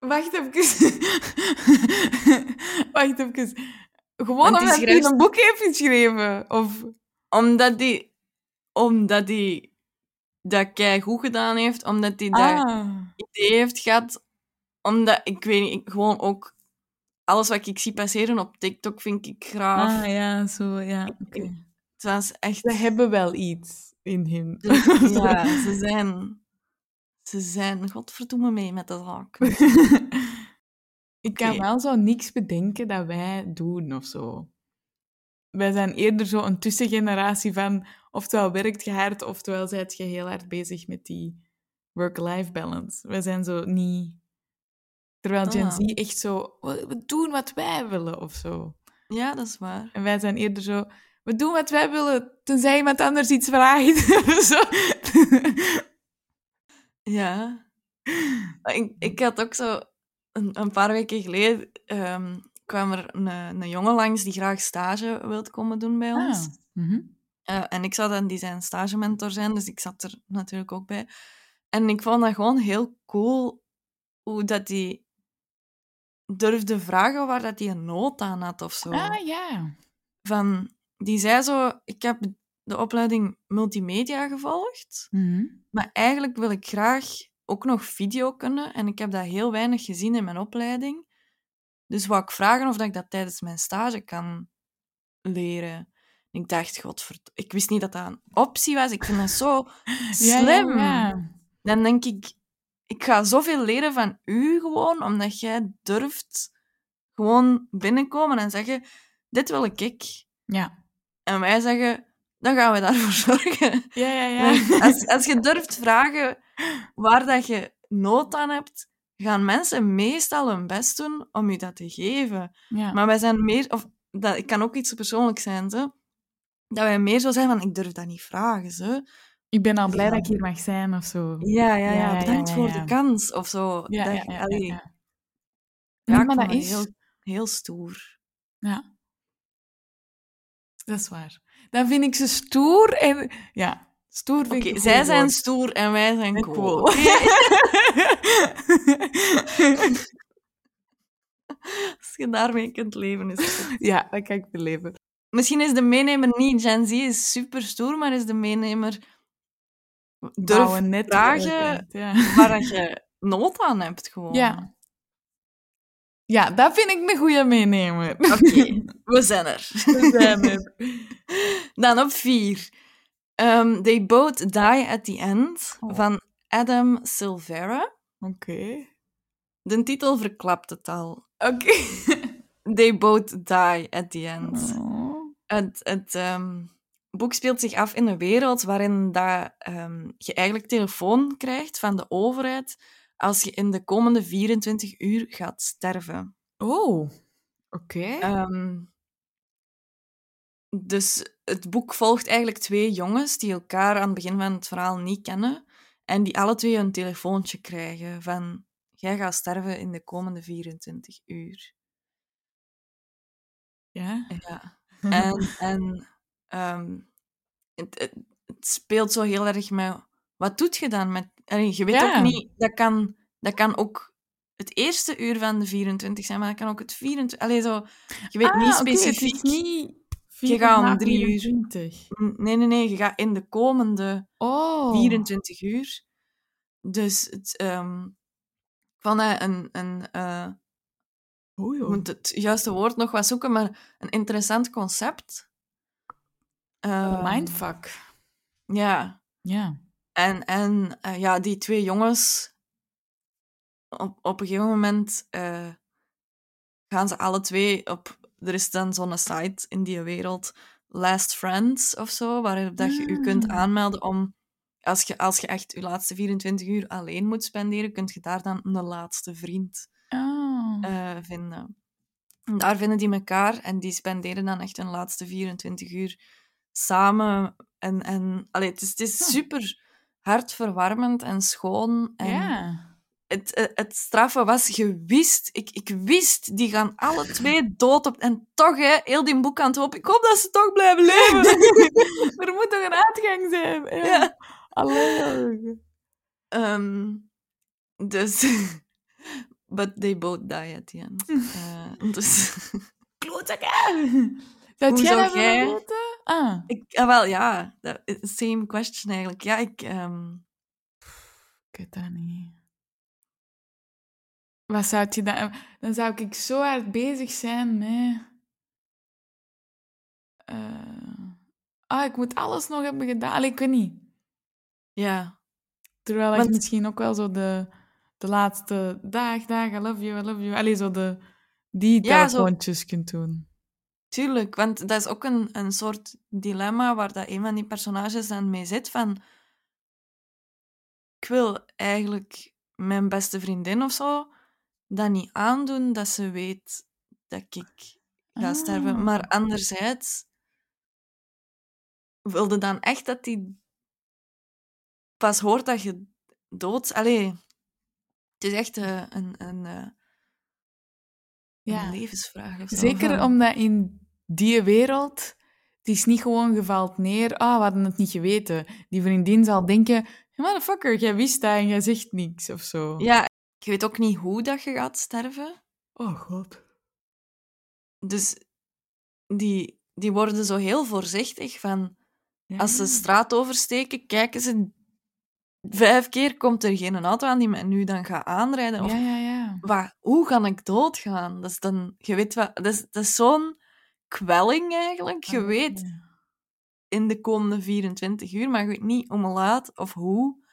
Speaker 2: Wacht even. Wacht even. Gewoon omdat hij
Speaker 1: schrijft-
Speaker 2: een boek heeft geschreven. Of...
Speaker 1: Omdat die... Omdat die dat kei goed gedaan heeft. Omdat dat
Speaker 2: Ah.
Speaker 1: idee heeft gehad. Omdat, ik weet niet, ik gewoon ook... Alles wat ik zie passeren op TikTok vind ik graaf.
Speaker 2: ah, ja, zo, ja. Oké.
Speaker 1: Het was echt...
Speaker 2: Ze hebben wel iets in hem.
Speaker 1: Ja, ze zijn... Ze zijn godverdomme mee met de zaak.
Speaker 2: Ik kan wel zo niks bedenken dat wij doen of zo. Wij zijn eerder zo een tussengeneratie van oftewel werkt je hard, oftewel zijt je heel hard bezig met die work-life balance. Wij zijn zo niet... Terwijl Gen
Speaker 1: Ah.
Speaker 2: Z echt zo, we we doen wat wij willen of zo.
Speaker 1: Ja, dat is waar.
Speaker 2: En wij zijn eerder zo, we doen wat wij willen, tenzij iemand anders iets vraagt. zo.
Speaker 1: Ja. Ik, ik had ook zo... Een, een paar weken geleden ehm, kwam er een, een jongen langs die graag stage wil komen doen bij ons.
Speaker 2: Ah. mhm.
Speaker 1: Eh, en ik zou dan die zijn stagementor zijn, dus ik zat er natuurlijk ook bij. En ik vond dat gewoon heel cool hoe dat die durfde vragen waar dat die een nood aan had of zo.
Speaker 2: Ah, ja.
Speaker 1: Van, die zei zo, ik heb de opleiding multimedia gevolgd,
Speaker 2: Mhm.
Speaker 1: maar eigenlijk wil ik graag ook nog video kunnen en ik heb dat heel weinig gezien in mijn opleiding. Dus wou ik vragen of dat ik dat tijdens mijn stage kan leren. En ik dacht, godverd... Ik wist niet dat dat een optie was. Ik vind dat zo slim.
Speaker 2: ja, ja.
Speaker 1: Dan denk ik, ik ga zoveel leren van u gewoon, omdat jij durft gewoon binnenkomen en zeggen, dit wil ik ik.
Speaker 2: Ja.
Speaker 1: En wij zeggen, dan gaan we daarvoor zorgen.
Speaker 2: Ja, ja, ja.
Speaker 1: Als, als je durft vragen waar dat je nood aan hebt, gaan mensen meestal hun best doen om je dat te geven.
Speaker 2: ja.
Speaker 1: Maar wij zijn meer, of dat het kan ook iets persoonlijks zijn, zo, dat wij meer zo zijn van, ik durf dat niet vragen. Zo.
Speaker 2: Ik ben al blij
Speaker 1: Ja.
Speaker 2: dat ik hier mag zijn of zo.
Speaker 1: Ja, ja,
Speaker 2: Ja,
Speaker 1: bedankt voor de kans, of zo.
Speaker 2: Ja,
Speaker 1: dat,
Speaker 2: ja, ja, Nee,
Speaker 1: ik
Speaker 2: maar dat is...
Speaker 1: heel, heel stoer.
Speaker 2: Ja. Dat is waar. Dan vind ik ze stoer en... Ja, stoer vind ik
Speaker 1: zij zijn
Speaker 2: woord.
Speaker 1: stoer en wij zijn
Speaker 2: En
Speaker 1: cool. Als je daarmee kunt leven, is het
Speaker 2: ja, dat kan ik beleven.
Speaker 1: Misschien is de meenemer niet Gen Z is super stoer, maar is de meenemer durf
Speaker 2: net
Speaker 1: vragen
Speaker 2: Ja.
Speaker 1: waar dat je nood aan hebt gewoon.
Speaker 2: Ja. Ja, dat vind ik een goede meenemer.
Speaker 1: Oké, we zijn er.
Speaker 2: We zijn er.
Speaker 1: Dan op vier. Ehm, They Both Die at the End
Speaker 2: Oh.
Speaker 1: van Adam Silvera.
Speaker 2: Oké.
Speaker 1: De titel verklapt het al.
Speaker 2: Oké.
Speaker 1: They Both Die at the End.
Speaker 2: Oh.
Speaker 1: Het, het ehm, boek speelt zich af in een wereld waarin dat, ehm, je eigenlijk telefoon krijgt van de overheid als je in de komende 24 uur gaat sterven.
Speaker 2: Oh. Oké.
Speaker 1: Ehm, dus het boek volgt eigenlijk twee jongens die elkaar aan het begin van het verhaal niet kennen en die alle twee een telefoontje krijgen van jij gaat sterven in de komende 24 uur.
Speaker 2: ja.
Speaker 1: Ja. En, en ehm, het, het, het speelt zo heel erg met... Wat doet je dan met... Allee, je weet
Speaker 2: Ja.
Speaker 1: ook niet... Dat kan, dat kan ook het eerste uur van de 24 zijn, maar dat kan ook het 24... Allee, zo... Je weet
Speaker 2: Ah,
Speaker 1: niet specifiek...
Speaker 2: het is niet
Speaker 1: Je gaat om
Speaker 2: 4,5,
Speaker 1: drie uur.
Speaker 2: 24.
Speaker 1: Nee, nee, nee. Je gaat in de komende
Speaker 2: Oh.
Speaker 1: 24 uur. Dus het... ehm van een... een
Speaker 2: Oei, oei.
Speaker 1: moet het juiste woord nog wat zoeken, maar een interessant concept. Ehm,
Speaker 2: Mindfuck.
Speaker 1: Ja.
Speaker 2: Ja.
Speaker 1: En, en eh, ja, die twee jongens, op, op een gegeven moment eh, gaan ze alle twee op... Er is dan zo'n site in die wereld, Last Friends of zo, waarop dat je je kunt
Speaker 2: Ah.
Speaker 1: aanmelden om... Als je, als je echt je laatste 24 uur alleen moet spenderen, kun je daar dan een laatste vriend
Speaker 2: Oh.
Speaker 1: eh, vinden. En daar vinden die elkaar en die spenderen dan echt hun laatste 24 uur samen. En, en allee, het is, het is super hartverwarmend en schoon. En
Speaker 2: ja.
Speaker 1: het, het, het straffe was, je wist, ik, ik wist, die gaan alle twee dood op. En toch, hè, heel die boek aan het hopen, ik hoop dat ze toch blijven leven.
Speaker 2: er moet toch een uitgang zijn? Ja.
Speaker 1: Ja.
Speaker 2: Allee.
Speaker 1: Ehm, dus... But they both die at the end. Eh, dus...
Speaker 2: Jij
Speaker 1: zou
Speaker 2: dat
Speaker 1: jij-
Speaker 2: weten? Ah.
Speaker 1: Ik, ah, wel, ja. is Same question eigenlijk. Ja, ik... ehm,
Speaker 2: Ik weet dat niet. Wat zou je dan... Dan zou ik zo hard bezig zijn met... eh, ah, ik moet alles nog hebben gedaan. Allee, ik weet niet.
Speaker 1: ja.
Speaker 2: Terwijl
Speaker 1: Want-
Speaker 2: je misschien ook wel zo de, de laatste dag, dag, I love you, I love you. Allee, zo de, die
Speaker 1: Ja, zo-
Speaker 2: telefoontjes kunt doen.
Speaker 1: Tuurlijk, want dat is ook een, een soort dilemma waar dat een van die personages dan mee zit van... Ik wil eigenlijk mijn beste vriendin of zo dat niet aandoen dat ze weet dat ik ga
Speaker 2: Ah.
Speaker 1: sterven. Maar anderzijds wilde dan echt dat die pas hoort dat je dood... Allee, het is echt eh, een... een eh,
Speaker 2: Ja.
Speaker 1: een levensvraag of zo.
Speaker 2: Zeker omdat in die wereld, het is niet gewoon gevalt neer, ah, we hadden het niet geweten. Die vriendin zal denken, motherfucker, jij wist dat en jij zegt niks of zo.
Speaker 1: Ja, je weet ook niet hoe dat je gaat sterven.
Speaker 2: Oh god.
Speaker 1: Dus die, die worden zo heel voorzichtig van...
Speaker 2: Ja.
Speaker 1: Als ze de straat oversteken, kijken ze vijf keer, komt er geen auto aan die mij nu dan gaat aanrijden. Of
Speaker 2: Ja, ja, ja.
Speaker 1: hoe kan ik doodgaan? Dat is dan, je weet wat, dat is, dat is zo'n kwelling eigenlijk. Je
Speaker 2: Ah,
Speaker 1: weet in de komende 24 uur, maar je weet niet hoe laat of hoe,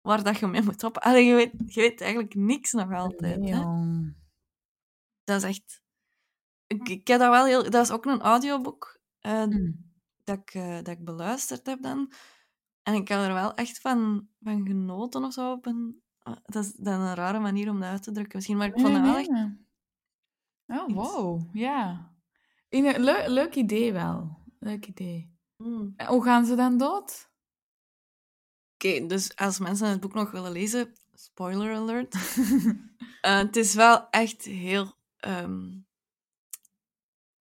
Speaker 1: waar dat je mee moet op. Allee, je, weet, je weet eigenlijk niks nog altijd.
Speaker 2: Nee,
Speaker 1: hè? Dat is echt... Ik, ik heb dat wel heel... Dat is ook een audioboek eh,
Speaker 2: Hm.
Speaker 1: dat, ik, eh, dat ik beluisterd heb dan. En ik heb er wel echt van, van genoten of zo. Op een, ah, dat is dan een rare manier om dat uit te drukken misschien, maar ik vond
Speaker 2: Nee,
Speaker 1: dat wel echt...
Speaker 2: nee. Oh, wow. Ja. In een leu- leuk idee wel. Leuk idee.
Speaker 1: Hmm.
Speaker 2: En hoe gaan ze dan dood?
Speaker 1: Oké, dus als mensen het boek nog willen lezen, spoiler alert. Eh, het is wel echt heel ehm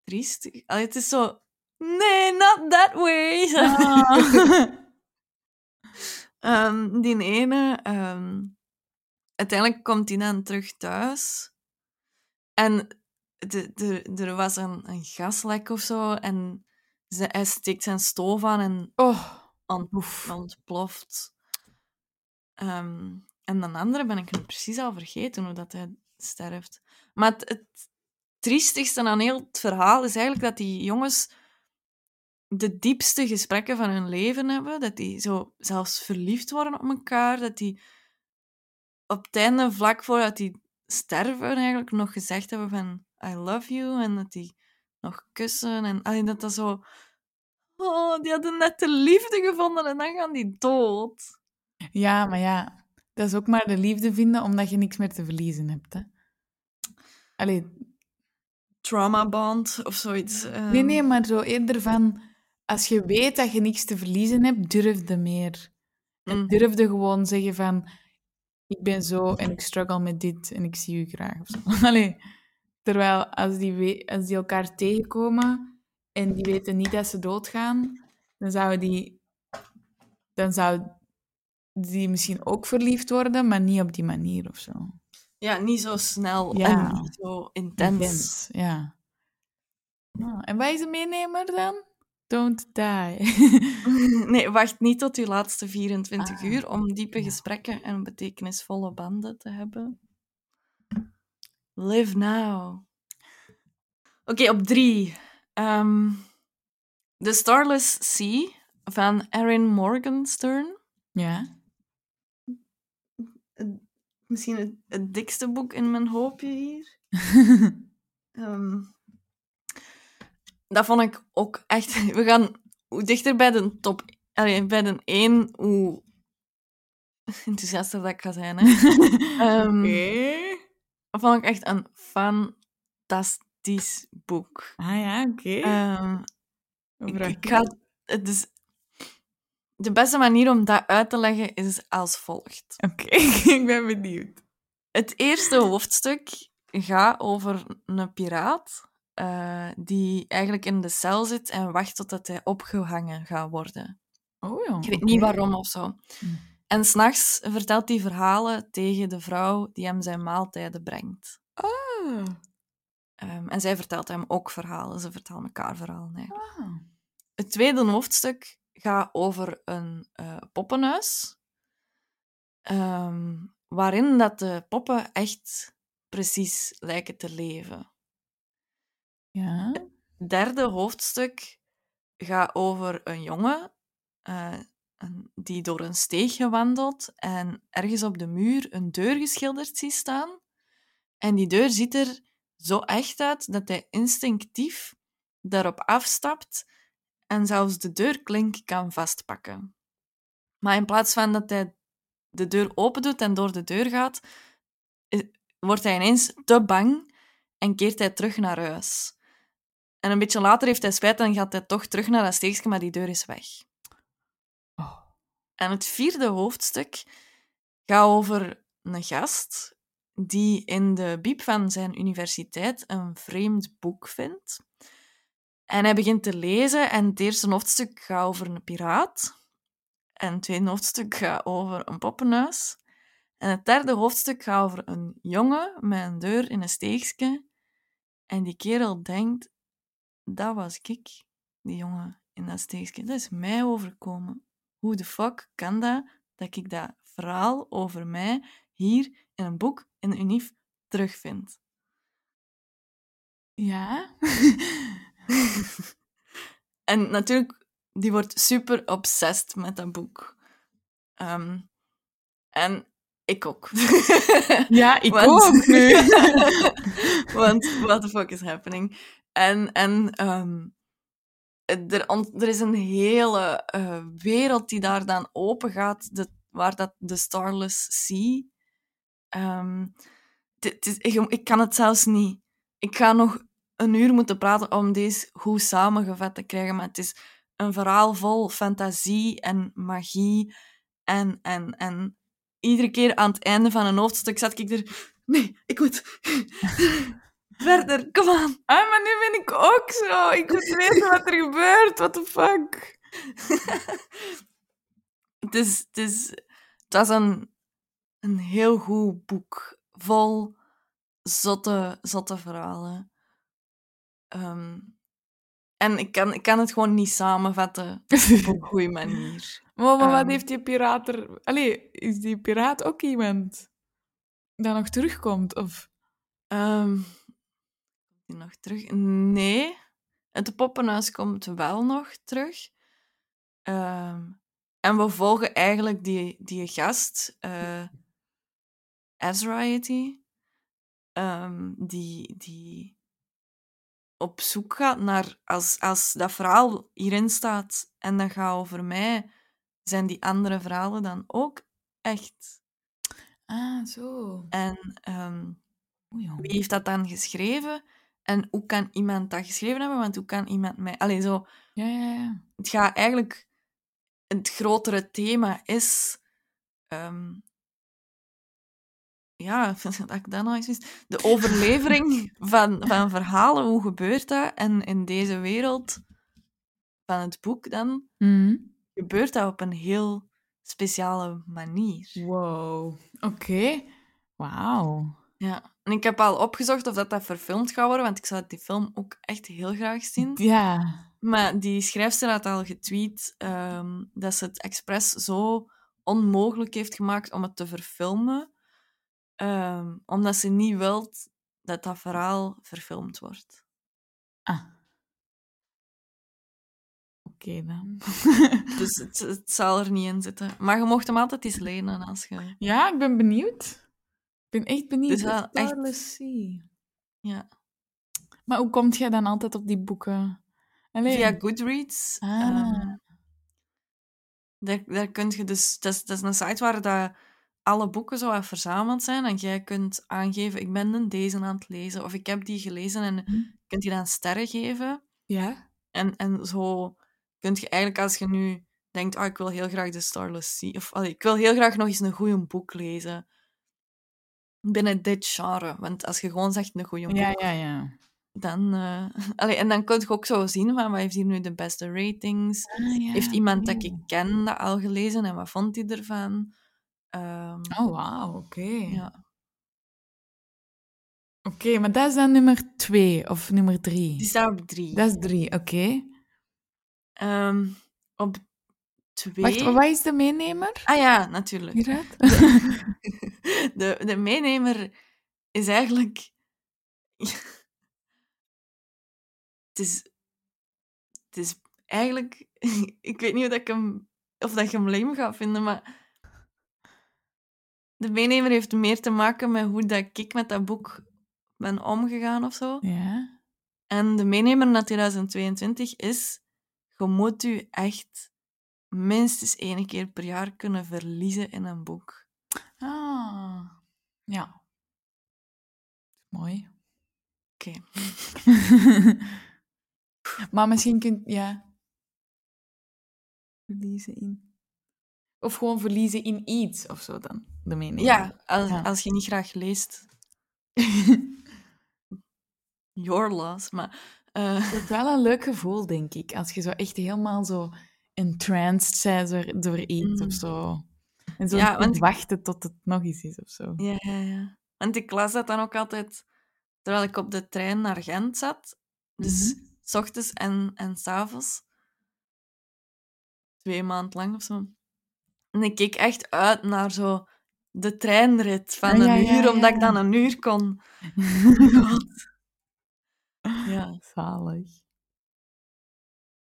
Speaker 1: triest. Allee, het is zo... Nee, not that way.
Speaker 2: Ah.
Speaker 1: Ehm, die ene... ehm, uiteindelijk komt hij dan terug thuis. En er was een, een gaslek of zo. En ze, hij steekt zijn stoof aan en
Speaker 2: oh.
Speaker 1: ont, ontploft. Ehm, en dan andere ben ik nu precies al vergeten hoe dat hij sterft. Maar het, het triestigste aan heel het verhaal is eigenlijk dat die jongens de diepste gesprekken van hun leven hebben. Dat die zo zelfs verliefd worden op elkaar. Dat die op het einde, vlak voordat die sterven, eigenlijk nog gezegd hebben van I love you. En dat die nog kussen. En allee, dat dat zo... Oh, die hadden net de liefde gevonden en dan gaan die dood.
Speaker 2: Ja, maar ja, dat is ook maar de liefde vinden omdat je niks meer te verliezen hebt. Hè? Allee,
Speaker 1: Trauma bond of zoiets. ehm.
Speaker 2: nee, nee, maar zo eerder van als je weet dat je niks te verliezen hebt, durfde meer. En
Speaker 1: Mhm.
Speaker 2: durfde gewoon zeggen van ik ben zo en ik struggle met dit en ik zie u graag. Of zo. Allee, terwijl als die, als die elkaar tegenkomen en die weten niet dat ze doodgaan, dan zouden die, dan zou die misschien ook verliefd worden, maar niet op die manier of zo.
Speaker 1: Ja, niet zo snel
Speaker 2: Ja.
Speaker 1: en niet zo intens.
Speaker 2: Intens, ja. Ah, en wat is de meenemer dan? Don't die.
Speaker 1: Nee, wacht niet tot je laatste 24
Speaker 2: Ah,
Speaker 1: uur om diepe
Speaker 2: ja.
Speaker 1: gesprekken en betekenisvolle banden te hebben. Live now. Oké, op drie. Ehm, The Starless Sea van Erin Morgenstern.
Speaker 2: ja.
Speaker 1: Het- Misschien het, het dikste boek in mijn hoopje hier. Ehm, dat vond ik ook echt... We gaan hoe dichter bij de top... Allee, bij de één, hoe enthousiaster dat ik ga zijn. Hè. Ehm,
Speaker 2: Oké.
Speaker 1: Dat vond ik echt een fantastisch boek.
Speaker 2: Ah ja, oké.
Speaker 1: Ehm, ik,
Speaker 2: Vraag
Speaker 1: ik ga... Het is, de beste manier om dat uit te leggen is als volgt.
Speaker 2: Oké, ik ben benieuwd.
Speaker 1: Het eerste hoofdstuk gaat over een piraat eh, die eigenlijk in de cel zit en wacht totdat hij opgehangen gaat worden.
Speaker 2: Oh ja.
Speaker 1: Ik weet niet waarom of zo.
Speaker 2: Hm.
Speaker 1: En s'nachts vertelt hij verhalen tegen de vrouw die hem zijn maaltijden brengt.
Speaker 2: Ah.
Speaker 1: Ehm, en zij vertelt hem ook verhalen. Ze vertellen elkaar verhalen.
Speaker 2: Ah.
Speaker 1: Het tweede hoofdstuk gaat over een eh, poppenhuis. ehm, waarin dat de poppen echt precies lijken te leven.
Speaker 2: Ja.
Speaker 1: Het derde hoofdstuk gaat over een jongen eh, die door een steegje wandelt en ergens op de muur een deur geschilderd ziet staan. En die deur ziet er zo echt uit dat hij instinctief daarop afstapt en zelfs de deurklink kan vastpakken. Maar in plaats van dat hij de deur opendoet en door de deur gaat, eh, wordt hij ineens te bang en keert hij terug naar huis. En een beetje later heeft hij spijt en gaat hij toch terug naar dat steegje, maar die deur is weg.
Speaker 2: Oh.
Speaker 1: En het vierde hoofdstuk gaat over een gast die in de biep van zijn universiteit een vreemd boek vindt. En hij begint te lezen en het eerste hoofdstuk gaat over een piraat. En het tweede hoofdstuk gaat over een poppenhuis. En het derde hoofdstuk gaat over een jongen met een deur in een steegje. En die kerel denkt, dat was ik, die jongen in dat steegje. Dat is mij overkomen. Hoe de fuck kan dat, dat ik dat verhaal over mij hier in een boek in de UNIF terugvind?
Speaker 2: Ja?
Speaker 1: En natuurlijk, die wordt super obsessed met dat boek. Ehm, en ik ook.
Speaker 2: Ja, ik
Speaker 1: Want-
Speaker 2: ook nu.
Speaker 1: Want what the fuck is happening? En, en ehm, er, er is een hele eh, wereld die daar dan open gaat, de, waar dat de Starless Sea. ehm, het- het is- ik, ik kan het zelfs niet. Ik ga nog een uur moeten praten om deze goed samengevat te krijgen, maar het is een verhaal vol fantasie en magie. En, en, en iedere keer aan het einde van een hoofdstuk zat ik er... Nee, ik moet... Verder, kom aan.
Speaker 2: Ah, maar nu ben ik ook zo. Ik moet weten wat er gebeurt. What the fuck?
Speaker 1: Het is... Het, is, het was een, een heel goed boek. Vol zotte, zotte verhalen. Ehm, en ik kan, ik kan het gewoon niet samenvatten op een goede manier.
Speaker 2: Maar, maar wat
Speaker 1: Ehm.
Speaker 2: heeft die piraat er... Allee, is die piraat ook iemand dat nog terugkomt? Of...
Speaker 1: Ehm, die nog terug? Nee. Het poppenhuis komt wel nog terug. Ehm, en we volgen eigenlijk die, die gast, Ezra heet die, die, die op zoek gaat naar... Als, als dat verhaal hierin staat en dat gaat over mij, zijn die andere verhalen dan ook echt?
Speaker 2: Ah, zo.
Speaker 1: En... ehm, wie heeft dat dan geschreven? En hoe kan iemand dat geschreven hebben? Want hoe kan iemand mij... Allee, zo...
Speaker 2: Ja, ja, ja.
Speaker 1: Het gaat eigenlijk... Het grotere thema is... ehm, ja, dat ik dat nou eens wist. De overlevering van, van verhalen. Hoe gebeurt dat? En in deze wereld van het boek dan,
Speaker 2: Mhm.
Speaker 1: gebeurt dat op een heel speciale manier.
Speaker 2: Wow. Oké. Wauw.
Speaker 1: Ja. En ik heb al opgezocht of dat, dat verfilmd gaat worden, want ik zou die film ook echt heel graag zien.
Speaker 2: Ja.
Speaker 1: Maar die schrijfster had al getweet ehm, dat ze het expres zo onmogelijk heeft gemaakt om het te verfilmen, ehm, omdat ze niet wilt dat dat verhaal verfilmd wordt.
Speaker 2: Ah. Oké dan.
Speaker 1: Dus het, het zal er niet in zitten. Maar je mocht hem altijd eens lenen als je...
Speaker 2: ja, ik ben benieuwd. Ik ben echt benieuwd.
Speaker 1: Is wel echt-
Speaker 2: Starless Sea.
Speaker 1: Ja.
Speaker 2: Maar hoe komt jij dan altijd op die boeken? Allee.
Speaker 1: Via Goodreads.
Speaker 2: Ah.
Speaker 1: ehm, daar, daar kun je dus... Dat is, dat is een site waar dat alle boeken zo verzameld zijn. En jij kunt aangeven, ik ben deze aan het lezen. Of ik heb die gelezen en
Speaker 2: Hm.
Speaker 1: kunt je dan sterren geven.
Speaker 2: Ja?
Speaker 1: En, en zo kun je eigenlijk, als je nu denkt, oh, ik wil heel graag de Starless Sea, of allee, ik wil heel graag nog eens een goed boek lezen, binnen dit genre. Want als je gewoon zegt een goede
Speaker 2: Ja,
Speaker 1: boek,
Speaker 2: ja, ja.
Speaker 1: dan... eh, allee, en dan kun je ook zo zien, van, wat heeft hier nu de beste ratings?
Speaker 2: Ah, ja,
Speaker 1: heeft iemand dat ik ken dat al gelezen en wat vond hij ervan? Ehm,
Speaker 2: Oh, wauw, oké.
Speaker 1: ja.
Speaker 2: Oké, maar dat is dan nummer twee of nummer drie?
Speaker 1: Die staat op drie.
Speaker 2: Dat is drie, oké.
Speaker 1: Ehm, op twee...
Speaker 2: Wacht, wat is de meenemer?
Speaker 1: Ah ja, natuurlijk.
Speaker 2: Hieruit?
Speaker 1: de, de meenemer is eigenlijk. het is. Het is eigenlijk. ik weet niet of, dat ik hem, of dat je hem lame gaat vinden, maar. De meenemer heeft meer te maken met hoe dat ik met dat boek ben omgegaan of zo.
Speaker 2: Ja.
Speaker 1: En de meenemer naar 2022 is: je moet u echt minstens één keer per jaar kunnen verliezen in een boek.
Speaker 2: Ah. Ja. Mooi.
Speaker 1: Oké.
Speaker 2: maar misschien kunt... Ja. Verliezen in... Of gewoon verliezen in iets of zo dan, de mening.
Speaker 1: Ja, als,
Speaker 2: Ja.
Speaker 1: als je niet graag leest, your loss. Maar eh,
Speaker 2: Het is wel een leuk gevoel, denk ik. Als je zo echt helemaal zo entranced bent door, door iets
Speaker 1: Mm.
Speaker 2: of zo. En zo
Speaker 1: Ja,
Speaker 2: niet
Speaker 1: want-
Speaker 2: wachten tot het nog eens is of zo.
Speaker 1: ja, ja, ja. Want ik las dat dan ook altijd terwijl ik op de trein naar Gent zat. Dus
Speaker 2: Mhm.
Speaker 1: s ochtends en, en s avonds. Twee maanden lang of zo. En ik keek echt uit naar zo de treinrit van
Speaker 2: Ah,
Speaker 1: een
Speaker 2: ja,
Speaker 1: uur, omdat ik dan een uur kon. God. Ja.
Speaker 2: Zalig.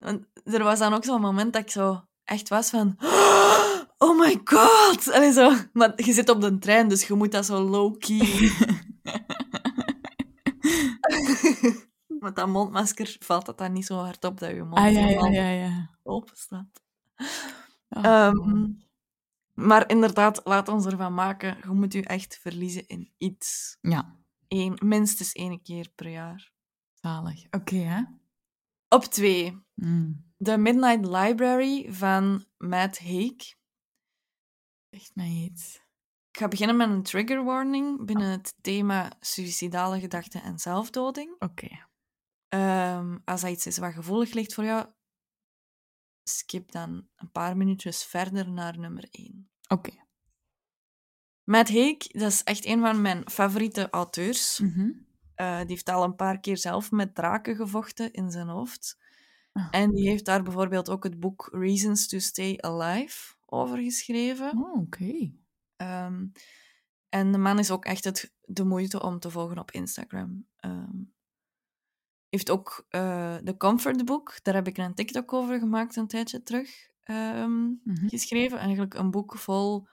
Speaker 1: Want er was dan ook zo'n moment dat ik zo echt was van... Oh my god! Allee, zo. Maar je zit op de trein, dus je moet dat zo low-key... Met dat mondmasker valt dat dan niet zo hard op dat je mond
Speaker 2: Ah, ja, ja, ja, ja.
Speaker 1: open staat.
Speaker 2: Oh,
Speaker 1: Ehm, maar inderdaad, laat ons ervan maken. Je moet je echt verliezen in iets.
Speaker 2: ja,
Speaker 1: Eén, minstens één keer per jaar.
Speaker 2: zalig. Oké, hè?
Speaker 1: Op twee.
Speaker 2: Mm.
Speaker 1: The Midnight Library van Matt Haig.
Speaker 2: Echt mij iets.
Speaker 1: Ik ga beginnen met een trigger warning binnen het thema suïcidale gedachten en zelfdoding.
Speaker 2: Oké.
Speaker 1: Ehm, als dat iets is wat gevoelig ligt voor jou, skip dan een paar minuutjes verder naar nummer 1.
Speaker 2: Oké.
Speaker 1: Matt Haig, dat is echt een van mijn favoriete auteurs.
Speaker 2: Mhm.
Speaker 1: Eh, die heeft al een paar keer zelf met draken gevochten in zijn hoofd.
Speaker 2: Ah.
Speaker 1: En die heeft daar bijvoorbeeld ook het boek Reasons to Stay Alive over geschreven.
Speaker 2: Oh, oké.
Speaker 1: Ehm, en de man is ook echt het, de moeite om te volgen op Instagram. Ehm heeft ook eh de Comfort Book, daar heb ik een TikTok over gemaakt een tijdje terug,
Speaker 2: Mhm.
Speaker 1: geschreven. Eigenlijk een boek vol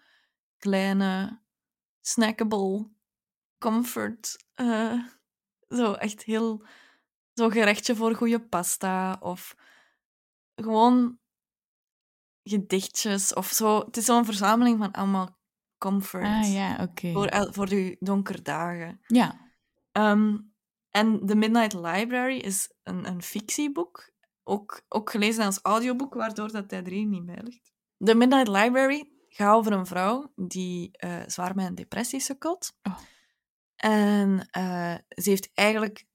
Speaker 1: kleine, snackable comfort. eh, zo echt heel... Zo'n gerechtje voor goede pasta of gewoon gedichtjes of zo. Het is zo'n verzameling van allemaal comfort.
Speaker 2: Ah, ja, oké.
Speaker 1: Voor, voor de donkere dagen.
Speaker 2: Ja.
Speaker 1: Ehm, en The Midnight Library is een, een fictieboek. Ook, ook gelezen als audioboek, waardoor dat hij er niet bij ligt. The Midnight Library gaat over een vrouw die eh, zwaar met een depressie sukkelt.
Speaker 2: Oh.
Speaker 1: En eh, ze heeft eigenlijk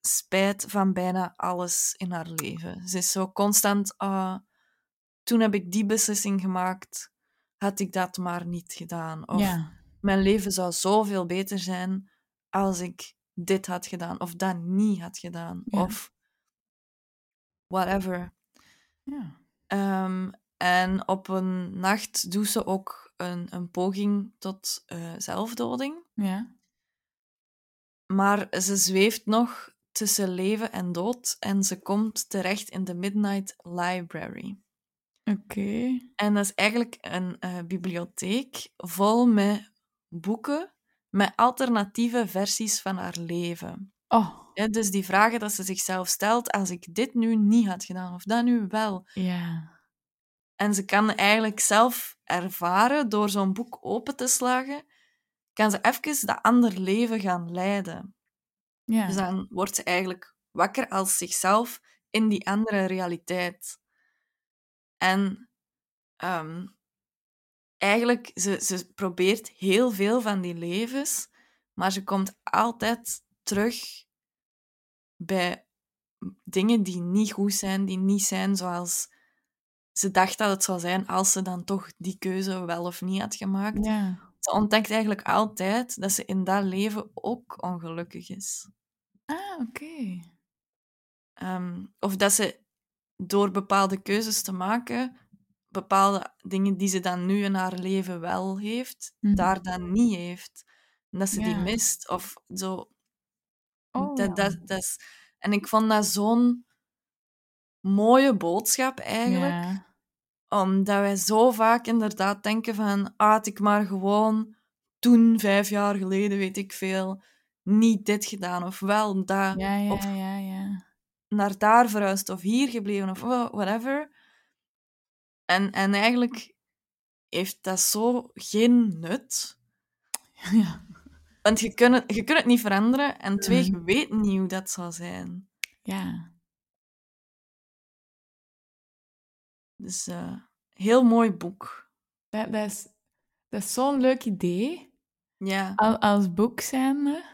Speaker 1: spijt van bijna alles in haar leven. Ze is zo constant... ah, toen heb ik die beslissing gemaakt. Had ik dat maar niet gedaan. Of
Speaker 2: ja.
Speaker 1: mijn leven zou zoveel beter zijn als ik dit had gedaan of dat niet had gedaan.
Speaker 2: Ja.
Speaker 1: Of whatever.
Speaker 2: Ja.
Speaker 1: Ehm, en op een nacht doet ze ook een, een poging tot eh, zelfdoding.
Speaker 2: Ja.
Speaker 1: Maar ze zweeft nog tussen leven en dood en ze komt terecht in de Midnight Library.
Speaker 2: Oké.
Speaker 1: En dat is eigenlijk een eh, bibliotheek vol met boeken met alternatieve versies van haar leven.
Speaker 2: Oh,
Speaker 1: Ja, dus die vragen dat ze zichzelf stelt, als ik dit nu niet had gedaan, of dat nu wel.
Speaker 2: ja.
Speaker 1: En ze kan eigenlijk zelf ervaren, door zo'n boek open te slagen, kan ze even dat ander leven gaan leiden.
Speaker 2: Ja.
Speaker 1: Dus dan wordt ze eigenlijk wakker als zichzelf in die andere realiteit. En ehm, eigenlijk, ze, ze probeert heel veel van die levens, maar ze komt altijd terug bij dingen die niet goed zijn, die niet zijn zoals ze dacht dat het zou zijn als ze dan toch die keuze wel of niet had gemaakt.
Speaker 2: Ja.
Speaker 1: Ze ontdekt eigenlijk altijd dat ze in dat leven ook ongelukkig is.
Speaker 2: Ah, oké.
Speaker 1: Ehm, of dat ze door bepaalde keuzes te maken, bepaalde dingen die ze dan nu in haar leven wel heeft,
Speaker 2: Mhm.
Speaker 1: daar dan niet heeft. En dat ze die mist. Of zo.
Speaker 2: Oh,
Speaker 1: dat, dat, dat is, en ik vond dat zo'n mooie boodschap eigenlijk.
Speaker 2: Ja.
Speaker 1: Omdat wij zo vaak inderdaad denken van, ah, had ik maar gewoon toen, vijf jaar geleden, weet ik veel, niet dit gedaan. Of wel dat.
Speaker 2: Ja, ja,
Speaker 1: Of
Speaker 2: ja, ja.
Speaker 1: naar daar verhuisd of hier gebleven of wha- whatever. En, en eigenlijk heeft dat zo geen nut.
Speaker 2: Ja.
Speaker 1: Want je kunt het, je kunt het niet veranderen. En twee, je weet niet hoe dat zal zijn.
Speaker 2: Ja.
Speaker 1: Dus eh heel mooi boek.
Speaker 2: Dat, dat is, dat is zo'n leuk idee.
Speaker 1: Ja.
Speaker 2: Al, als boek zijnde.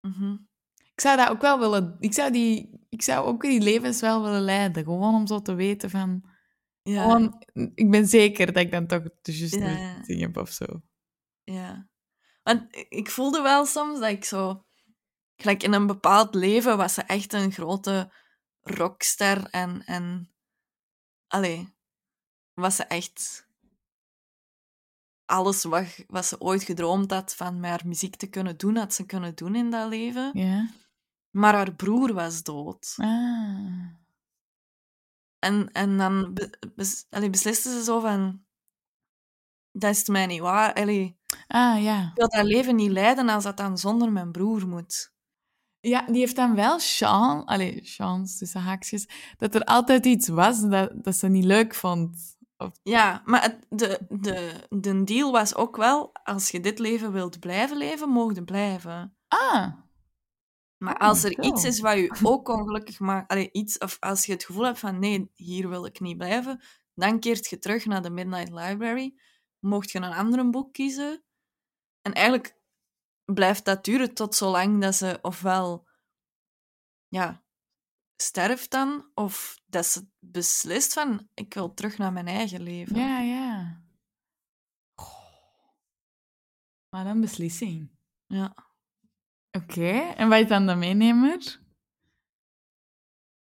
Speaker 1: Mhm.
Speaker 2: Ik zou dat ook wel willen... Ik zou, die, ik zou ook die levens wel willen leiden. Gewoon om zo te weten van...
Speaker 1: Ja.
Speaker 2: Gewoon, ik ben zeker dat ik dan toch de juiste
Speaker 1: Ja,
Speaker 2: heb of zo.
Speaker 1: Ja. Want ik voelde wel soms dat ik zo... Gelijk in een bepaald leven was ze echt een grote rockster en... en allee, was ze echt... Alles wat, wat ze ooit gedroomd had van met haar muziek te kunnen doen, had ze kunnen doen in dat leven.
Speaker 2: Ja?
Speaker 1: Maar haar broer was dood.
Speaker 2: Ah.
Speaker 1: En, en dan be, bes, allee, besliste ze zo van... Dat is mij niet waar. Allee,
Speaker 2: Ah, ja.
Speaker 1: ik wil dat leven niet leiden als dat dan zonder mijn broer moet.
Speaker 2: Ja, die heeft dan wel chance, allee, chance tussen haakjes, dat er altijd iets was dat, dat ze niet leuk vond. Of,
Speaker 1: Ja, maar het, de, de, de deal was ook wel, als je dit leven wilt blijven leven, mogen je blijven.
Speaker 2: ah,
Speaker 1: Maar
Speaker 2: Oh,
Speaker 1: als er iets is wat je ook ongelukkig maakt, allee, iets, of als je het gevoel hebt van nee, hier wil ik niet blijven, dan keert je terug naar de Midnight Library, mocht je een ander boek kiezen. En eigenlijk blijft dat duren tot zolang dat ze ofwel ja, sterft dan, of dat ze beslist van ik wil terug naar mijn eigen leven.
Speaker 2: ja, ja. Wat een beslissing.
Speaker 1: Ja.
Speaker 2: Oké, en wat is dan de meenemer?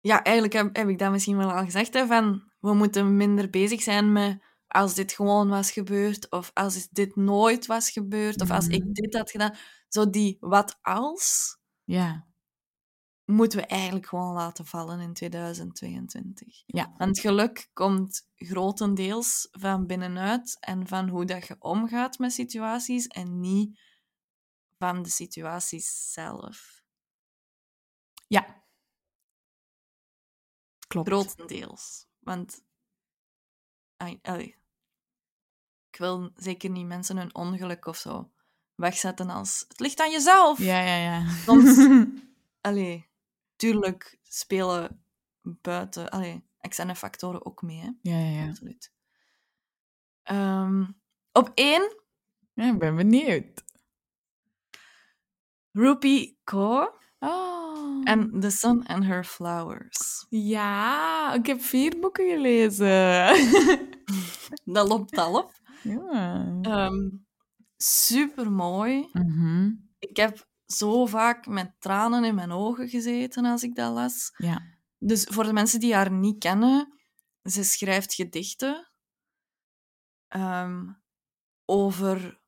Speaker 1: ja, eigenlijk heb, heb ik dat misschien wel al gezegd, hè, van we moeten minder bezig zijn met als dit gewoon was gebeurd, of als dit nooit was gebeurd, of als ik dit had gedaan. Zo die wat als
Speaker 2: Ja,
Speaker 1: moeten we eigenlijk gewoon laten vallen in 2022.
Speaker 2: ja.
Speaker 1: Want geluk komt grotendeels van binnenuit en van hoe dat je omgaat met situaties en niet van de situaties zelf.
Speaker 2: Ja. Klopt.
Speaker 1: Grotendeels. Want allee, ik wil zeker niet mensen hun ongeluk of zo wegzetten als het ligt aan jezelf.
Speaker 2: Ja, ja, ja.
Speaker 1: Soms- Allee, tuurlijk spelen buiten allee, externe factoren ook mee, hè?
Speaker 2: ja, ja, ja.
Speaker 1: Absoluut. Ehm, op één,
Speaker 2: Ja, ik ben benieuwd.
Speaker 1: Rupi Kaur
Speaker 2: Oh.
Speaker 1: en The Sun and Her Flowers.
Speaker 2: Ja, ik heb vier boeken gelezen.
Speaker 1: Dat loopt al op.
Speaker 2: ja.
Speaker 1: Ehm Super mooi.
Speaker 2: Mhm.
Speaker 1: Ik heb zo vaak met tranen in mijn ogen gezeten als ik dat las.
Speaker 2: Ja.
Speaker 1: Dus voor de mensen die haar niet kennen, ze schrijft gedichten ehm, over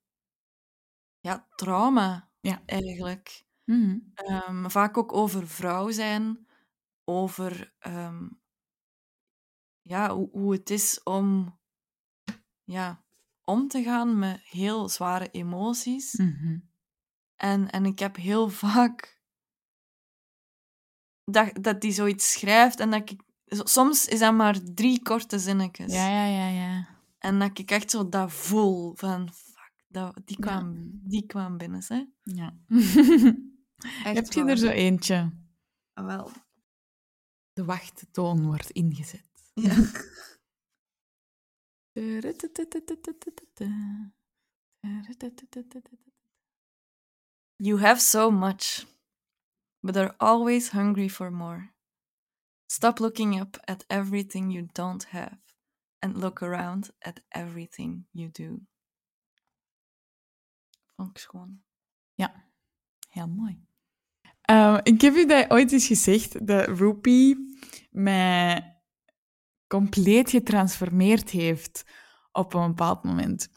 Speaker 1: ja, trauma,
Speaker 2: Ja.
Speaker 1: eigenlijk.
Speaker 2: Mhm.
Speaker 1: Ehm, vaak ook over vrouw zijn, over ja, hoe, hoe het is om ja, om te gaan met heel zware emoties.
Speaker 2: Mhm.
Speaker 1: En, en ik heb heel vaak dat, dat die zoiets schrijft en dat ik... Soms is dat maar drie korte zinnetjes.
Speaker 2: Ja, ja, ja, ja.
Speaker 1: En dat ik echt zo dat voel van... Fuck, dat, die, kwam, die kwam binnen, hè.
Speaker 2: ja. Heb je
Speaker 1: waar.
Speaker 2: er zo eentje?
Speaker 1: Ah, wel.
Speaker 2: De wachttoon wordt ingezet.
Speaker 1: Ja. You have so much, but are always hungry for more. Stop looking up at everything you don't have and look around at everything you do. Schoon.
Speaker 2: Heel mooi. Ehm, ik heb u dat ooit eens gezegd, dat Rupi mij compleet getransformeerd heeft op een bepaald moment.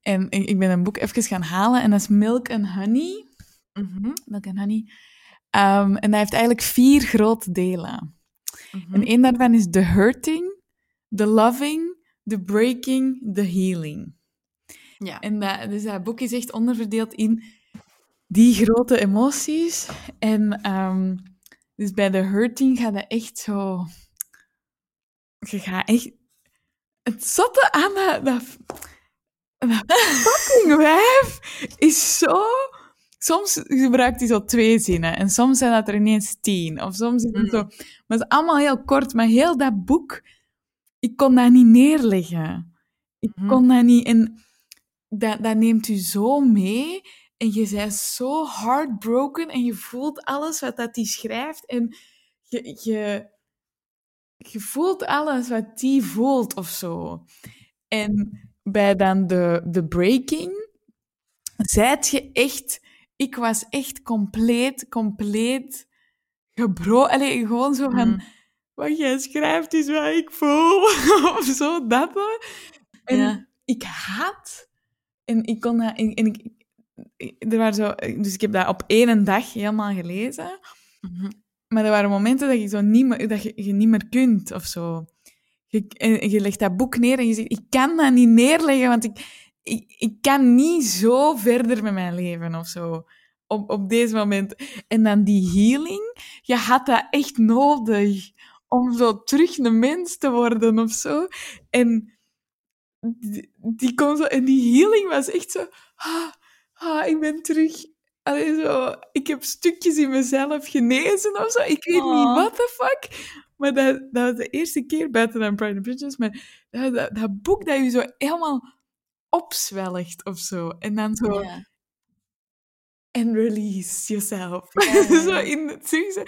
Speaker 2: En ik ben een boek even gaan halen en dat is Milk and Honey.
Speaker 1: Mhm,
Speaker 2: Milk and Honey. Ehm, en dat heeft eigenlijk vier grote delen.
Speaker 1: mhm.
Speaker 2: En één daarvan is the hurting, the loving, the breaking, the healing.
Speaker 1: Ja.
Speaker 2: En dat, dus dat boek is echt onderverdeeld in die grote emoties. En ehm, dus bij de hurting gaat dat echt zo... Je gaat echt... Het zotte aan dat, dat, dat fucking wijf is zo... Soms gebruikt hij zo twee zinnen en soms zijn dat er ineens tien. Of soms is het zo... Maar het is allemaal heel kort. Maar heel dat boek, ik kon dat niet neerleggen. ik
Speaker 1: Mhm.
Speaker 2: kon dat niet. En dat, dat neemt u zo mee. En je bent zo heartbroken. En je voelt alles wat dat die schrijft. En je, je, je voelt alles wat die voelt of zo. En bij dan de, de breaking, zijt je echt... Ik was echt compleet, compleet gebroken. Allee, gewoon zo van...
Speaker 1: Mhm.
Speaker 2: Wat jij schrijft is wat ik voel. of zo, dat. En
Speaker 1: Ja.
Speaker 2: ik haat... En ik kon dat... En, en ik, ik- er waren zo, dus ik heb dat op één dag helemaal gelezen.
Speaker 1: Mhm.
Speaker 2: Maar er waren momenten dat je, zo niet meer, dat je, je niet meer kunt of zo. Je, en je legt dat boek neer en je zegt, ik kan dat niet neerleggen, want ik, ik, ik kan niet zo verder met mijn leven of zo. Op, op deze moment. En dan die healing, je had dat echt nodig om zo terug een mens te worden of zo. En die, die, zo, en die healing was echt zo, ah, ah, ik ben terug. Allee, zo, ik heb stukjes in mezelf genezen of zo. Ik weet niet
Speaker 1: Oh.
Speaker 2: what the fuck. Maar dat, dat was de eerste keer buiten dan Pride and Prejudice. Maar dat, dat, dat boek dat je zo helemaal opzwelgt of zo. En dan zo, and release yourself. Zo in het zo,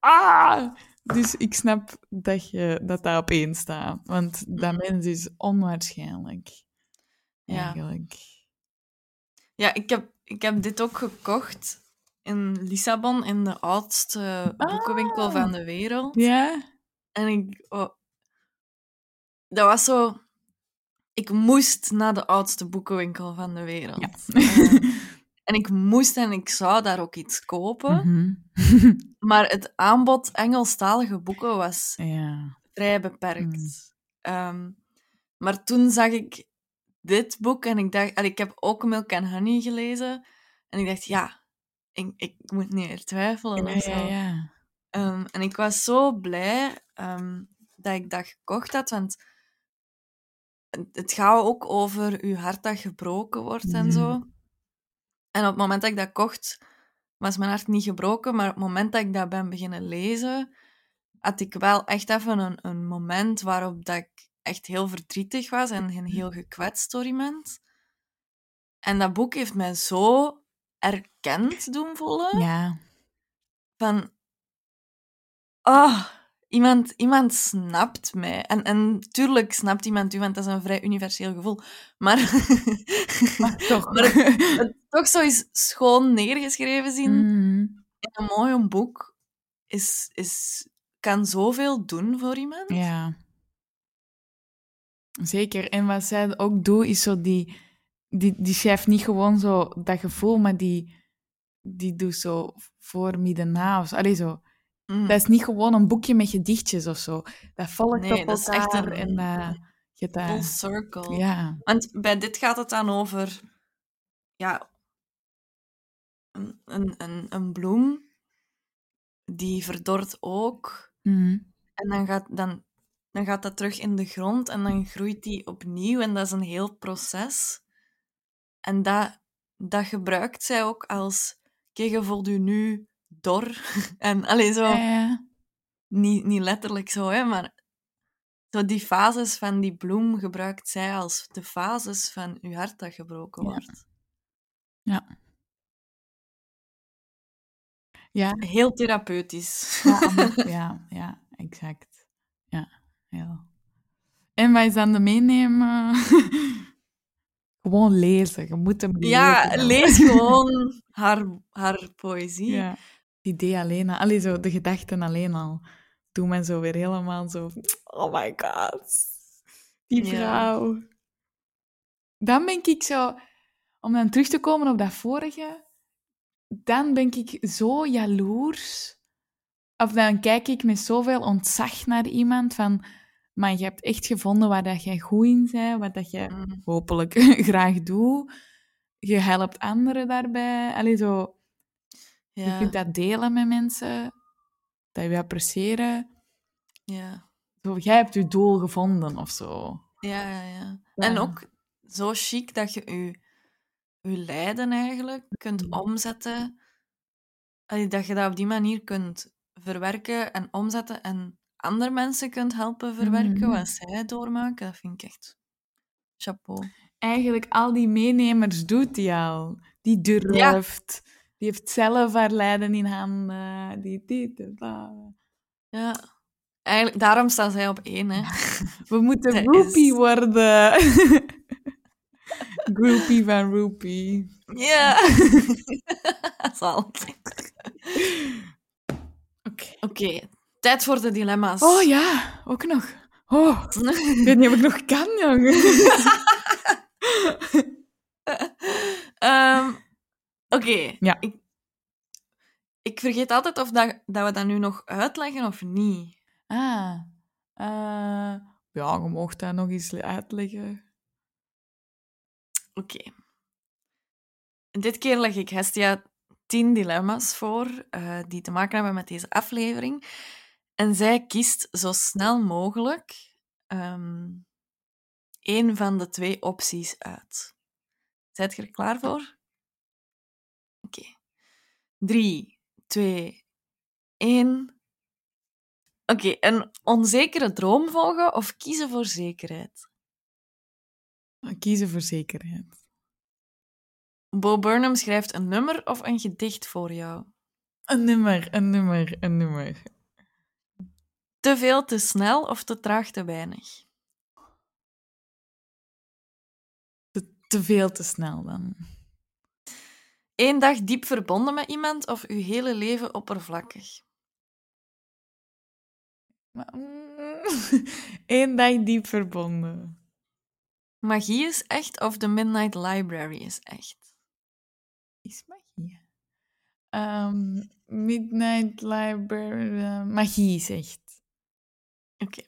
Speaker 2: Ah! Dus ik snap dat je, dat, dat op één staat. Want dat
Speaker 1: Mhm.
Speaker 2: mens is onwaarschijnlijk.
Speaker 1: Ja, ik heb, ik heb dit ook gekocht in Lissabon, in de oudste boekenwinkel
Speaker 2: Ah.
Speaker 1: van de wereld.
Speaker 2: Ja?
Speaker 1: En ik... oh, dat was zo... Ik moest naar de oudste boekenwinkel van de wereld.
Speaker 2: Ja.
Speaker 1: Eh, en ik moest en ik zou daar ook iets kopen.
Speaker 2: Mhm.
Speaker 1: Maar het aanbod Engelstalige boeken was vrij beperkt.
Speaker 2: Mm.
Speaker 1: Maar toen zag ik dit boek en ik dacht... en ik heb ook Milk and Honey gelezen. En ik dacht, ja, ik, ik moet niet meer twijfelen.
Speaker 2: Ja, ja, ja.
Speaker 1: Ehm, en ik was zo blij ehm, dat ik dat gekocht had, want het- gaat ook over uw hart dat gebroken wordt en zo.
Speaker 2: Mhm.
Speaker 1: En op het moment dat ik dat kocht, was mijn hart niet gebroken, maar op het moment dat ik dat ben beginnen lezen, had ik wel echt even een, een moment waarop dat ik echt heel verdrietig was en heel gekwetst door iemand. En dat boek heeft mij zo erkend doen voelen
Speaker 2: Ja.
Speaker 1: van... Ah, iemand, iemand snapt mij. En, en tuurlijk snapt iemand u, want dat is een vrij universeel gevoel. Maar,
Speaker 2: Maar toch.
Speaker 1: Maar het toch zo is schoon neergeschreven zien
Speaker 2: Mhm.
Speaker 1: in een mooi boek is, is, kan zoveel doen voor iemand.
Speaker 2: Ja. Zeker. En wat zij ook doet, is zo die... Die, die schrijft niet gewoon zo dat gevoel, maar die, die doet zo voor midden na. Of zo. Allee, zo.
Speaker 1: Mm.
Speaker 2: Dat is niet gewoon een boekje met gedichtjes of zo. Dat volgt
Speaker 1: Nee,
Speaker 2: op
Speaker 1: dat is echt een-
Speaker 2: en. Je
Speaker 1: Full circle.
Speaker 2: ja.
Speaker 1: Want bij dit gaat het dan over ja, een, een, een, een bloem die verdort ook.
Speaker 2: Mhm.
Speaker 1: En dan gaat, dan, dan gaat dat terug in de grond en dan groeit die opnieuw. En dat is een heel proces. En dat, dat gebruikt zij ook als... Kijk, je voelt je nu dor. En alleen zo...
Speaker 2: Ja, ja.
Speaker 1: Niet, niet letterlijk zo, hè, maar... Zo die fases van die bloem gebruikt zij als de fases van je hart dat gebroken
Speaker 2: Ja.
Speaker 1: wordt.
Speaker 2: Ja. Ja,
Speaker 1: Heel therapeutisch.
Speaker 2: ja, ja, ja, exact. Ja. En is dan de meenemen? Gewoon lezen. Je moet hem
Speaker 1: Ja,
Speaker 2: lezen.
Speaker 1: lees gewoon haar, haar poëzie.
Speaker 2: Ja. Het idee alleen al, allee, zo, de gedachten alleen al, doen me zo weer helemaal zo... Oh my god. Die
Speaker 1: Ja.
Speaker 2: vrouw. Dan ben ik zo... Om dan terug te komen op dat vorige, dan ben ik zo jaloers. Of dan kijk ik met zoveel ontzag naar iemand van... Maar je hebt echt gevonden waar dat jij goed in bent, wat dat je
Speaker 1: Mm.
Speaker 2: hopelijk graag doet. Je helpt anderen daarbij. Allee, zo... Je
Speaker 1: Ja,
Speaker 2: kunt dat delen met mensen, dat je appreciëren.
Speaker 1: ja,
Speaker 2: Zo, jij hebt je doel gevonden of zo.
Speaker 1: ja, ja, ja. En ook zo chic dat je je, je lijden eigenlijk kunt
Speaker 2: Mhm.
Speaker 1: omzetten. Allee, Dat je dat op die manier kunt verwerken en omzetten en andere mensen kunt helpen verwerken
Speaker 2: Mhm.
Speaker 1: wat zij doormaken. Dat vind ik echt chapeau.
Speaker 2: Eigenlijk al die meenemers doet hij al. Die durft. Die heeft zelf haar lijden in handen. Die dit, bla.
Speaker 1: Ja. Eigenlijk, daarom staan zij op één, hè.
Speaker 2: We moeten
Speaker 1: Dat is-
Speaker 2: worden. Groupie van Roopie.
Speaker 1: Ja. Zal.
Speaker 2: Oké.
Speaker 1: Oké, tijd voor de dilemma's.
Speaker 2: Oh ja, ook nog. Oh, ik weet niet of ik nog kan, jongen.
Speaker 1: Ehm, Oké.
Speaker 2: Ja.
Speaker 1: Ik, ik vergeet altijd of dat, dat we dat nu nog uitleggen of niet.
Speaker 2: Ah. eh, ja, je mocht dat nog eens uitleggen.
Speaker 1: Oké. Dit keer leg ik Hestia tien dilemma's voor eh, die te maken hebben met deze aflevering. En zij kiest zo snel mogelijk ehm één van de twee opties uit. Zijt je er klaar voor? Oké. Drie, twee, één. Oké, een onzekere droom volgen of kiezen voor zekerheid?
Speaker 2: Kiezen voor zekerheid.
Speaker 1: Bo Burnham schrijft een nummer of een gedicht voor jou.
Speaker 2: Een nummer, een nummer, een nummer.
Speaker 1: Te veel te snel of te traag te weinig?
Speaker 2: Te, te veel te snel dan.
Speaker 1: Eén dag diep verbonden met iemand of uw hele leven oppervlakkig?
Speaker 2: Maar, mm, Eén dag diep verbonden.
Speaker 1: Magie is echt of de Midnight Library is echt?
Speaker 2: Is magie? Ehm, Midnight Library. eh, magie is echt.
Speaker 1: Oké.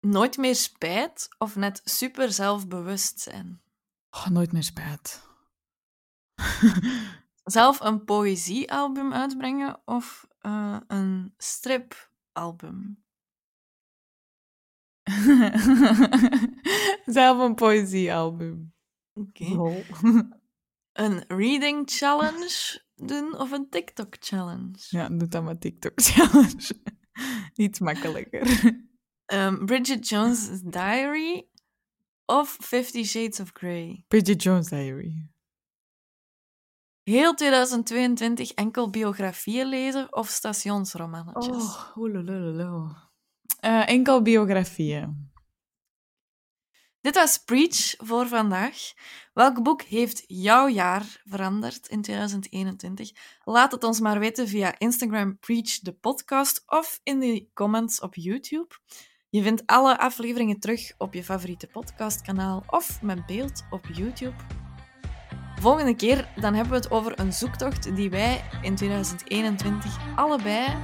Speaker 1: Nooit meer spijt of net super zelfbewust zijn?
Speaker 2: Oh, nooit meer spijt.
Speaker 1: Zelf een poëziealbum uitbrengen of eh, een stripalbum?
Speaker 2: Zelf een poëziealbum.
Speaker 1: Oké. Een reading challenge doen of een TikTok challenge?
Speaker 2: Ja, doe dan maar TikTok challenge. Iets makkelijker.
Speaker 1: Ehm, Bridget Jones' Diary of Fifty Shades of Grey?
Speaker 2: Bridget Jones Diary.
Speaker 1: Heel 2022 enkel biografieën lezen of stationsromannetjes?
Speaker 2: Oh. Eh, enkel biografieën.
Speaker 1: Dit was Preach voor vandaag. Welk boek heeft jouw jaar veranderd in 2021? Laat het ons maar weten via Instagram Preach de podcast of in de comments op YouTube. Je vindt alle afleveringen terug op je favoriete podcastkanaal of met beeld op YouTube. Volgende keer dan hebben we het over een zoektocht die wij in 2021 allebei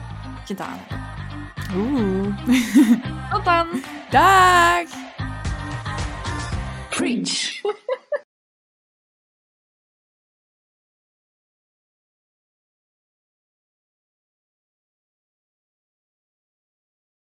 Speaker 1: gedaan hebben.
Speaker 2: Oeh.
Speaker 1: Tot dan!
Speaker 2: Dag!
Speaker 3: Preach.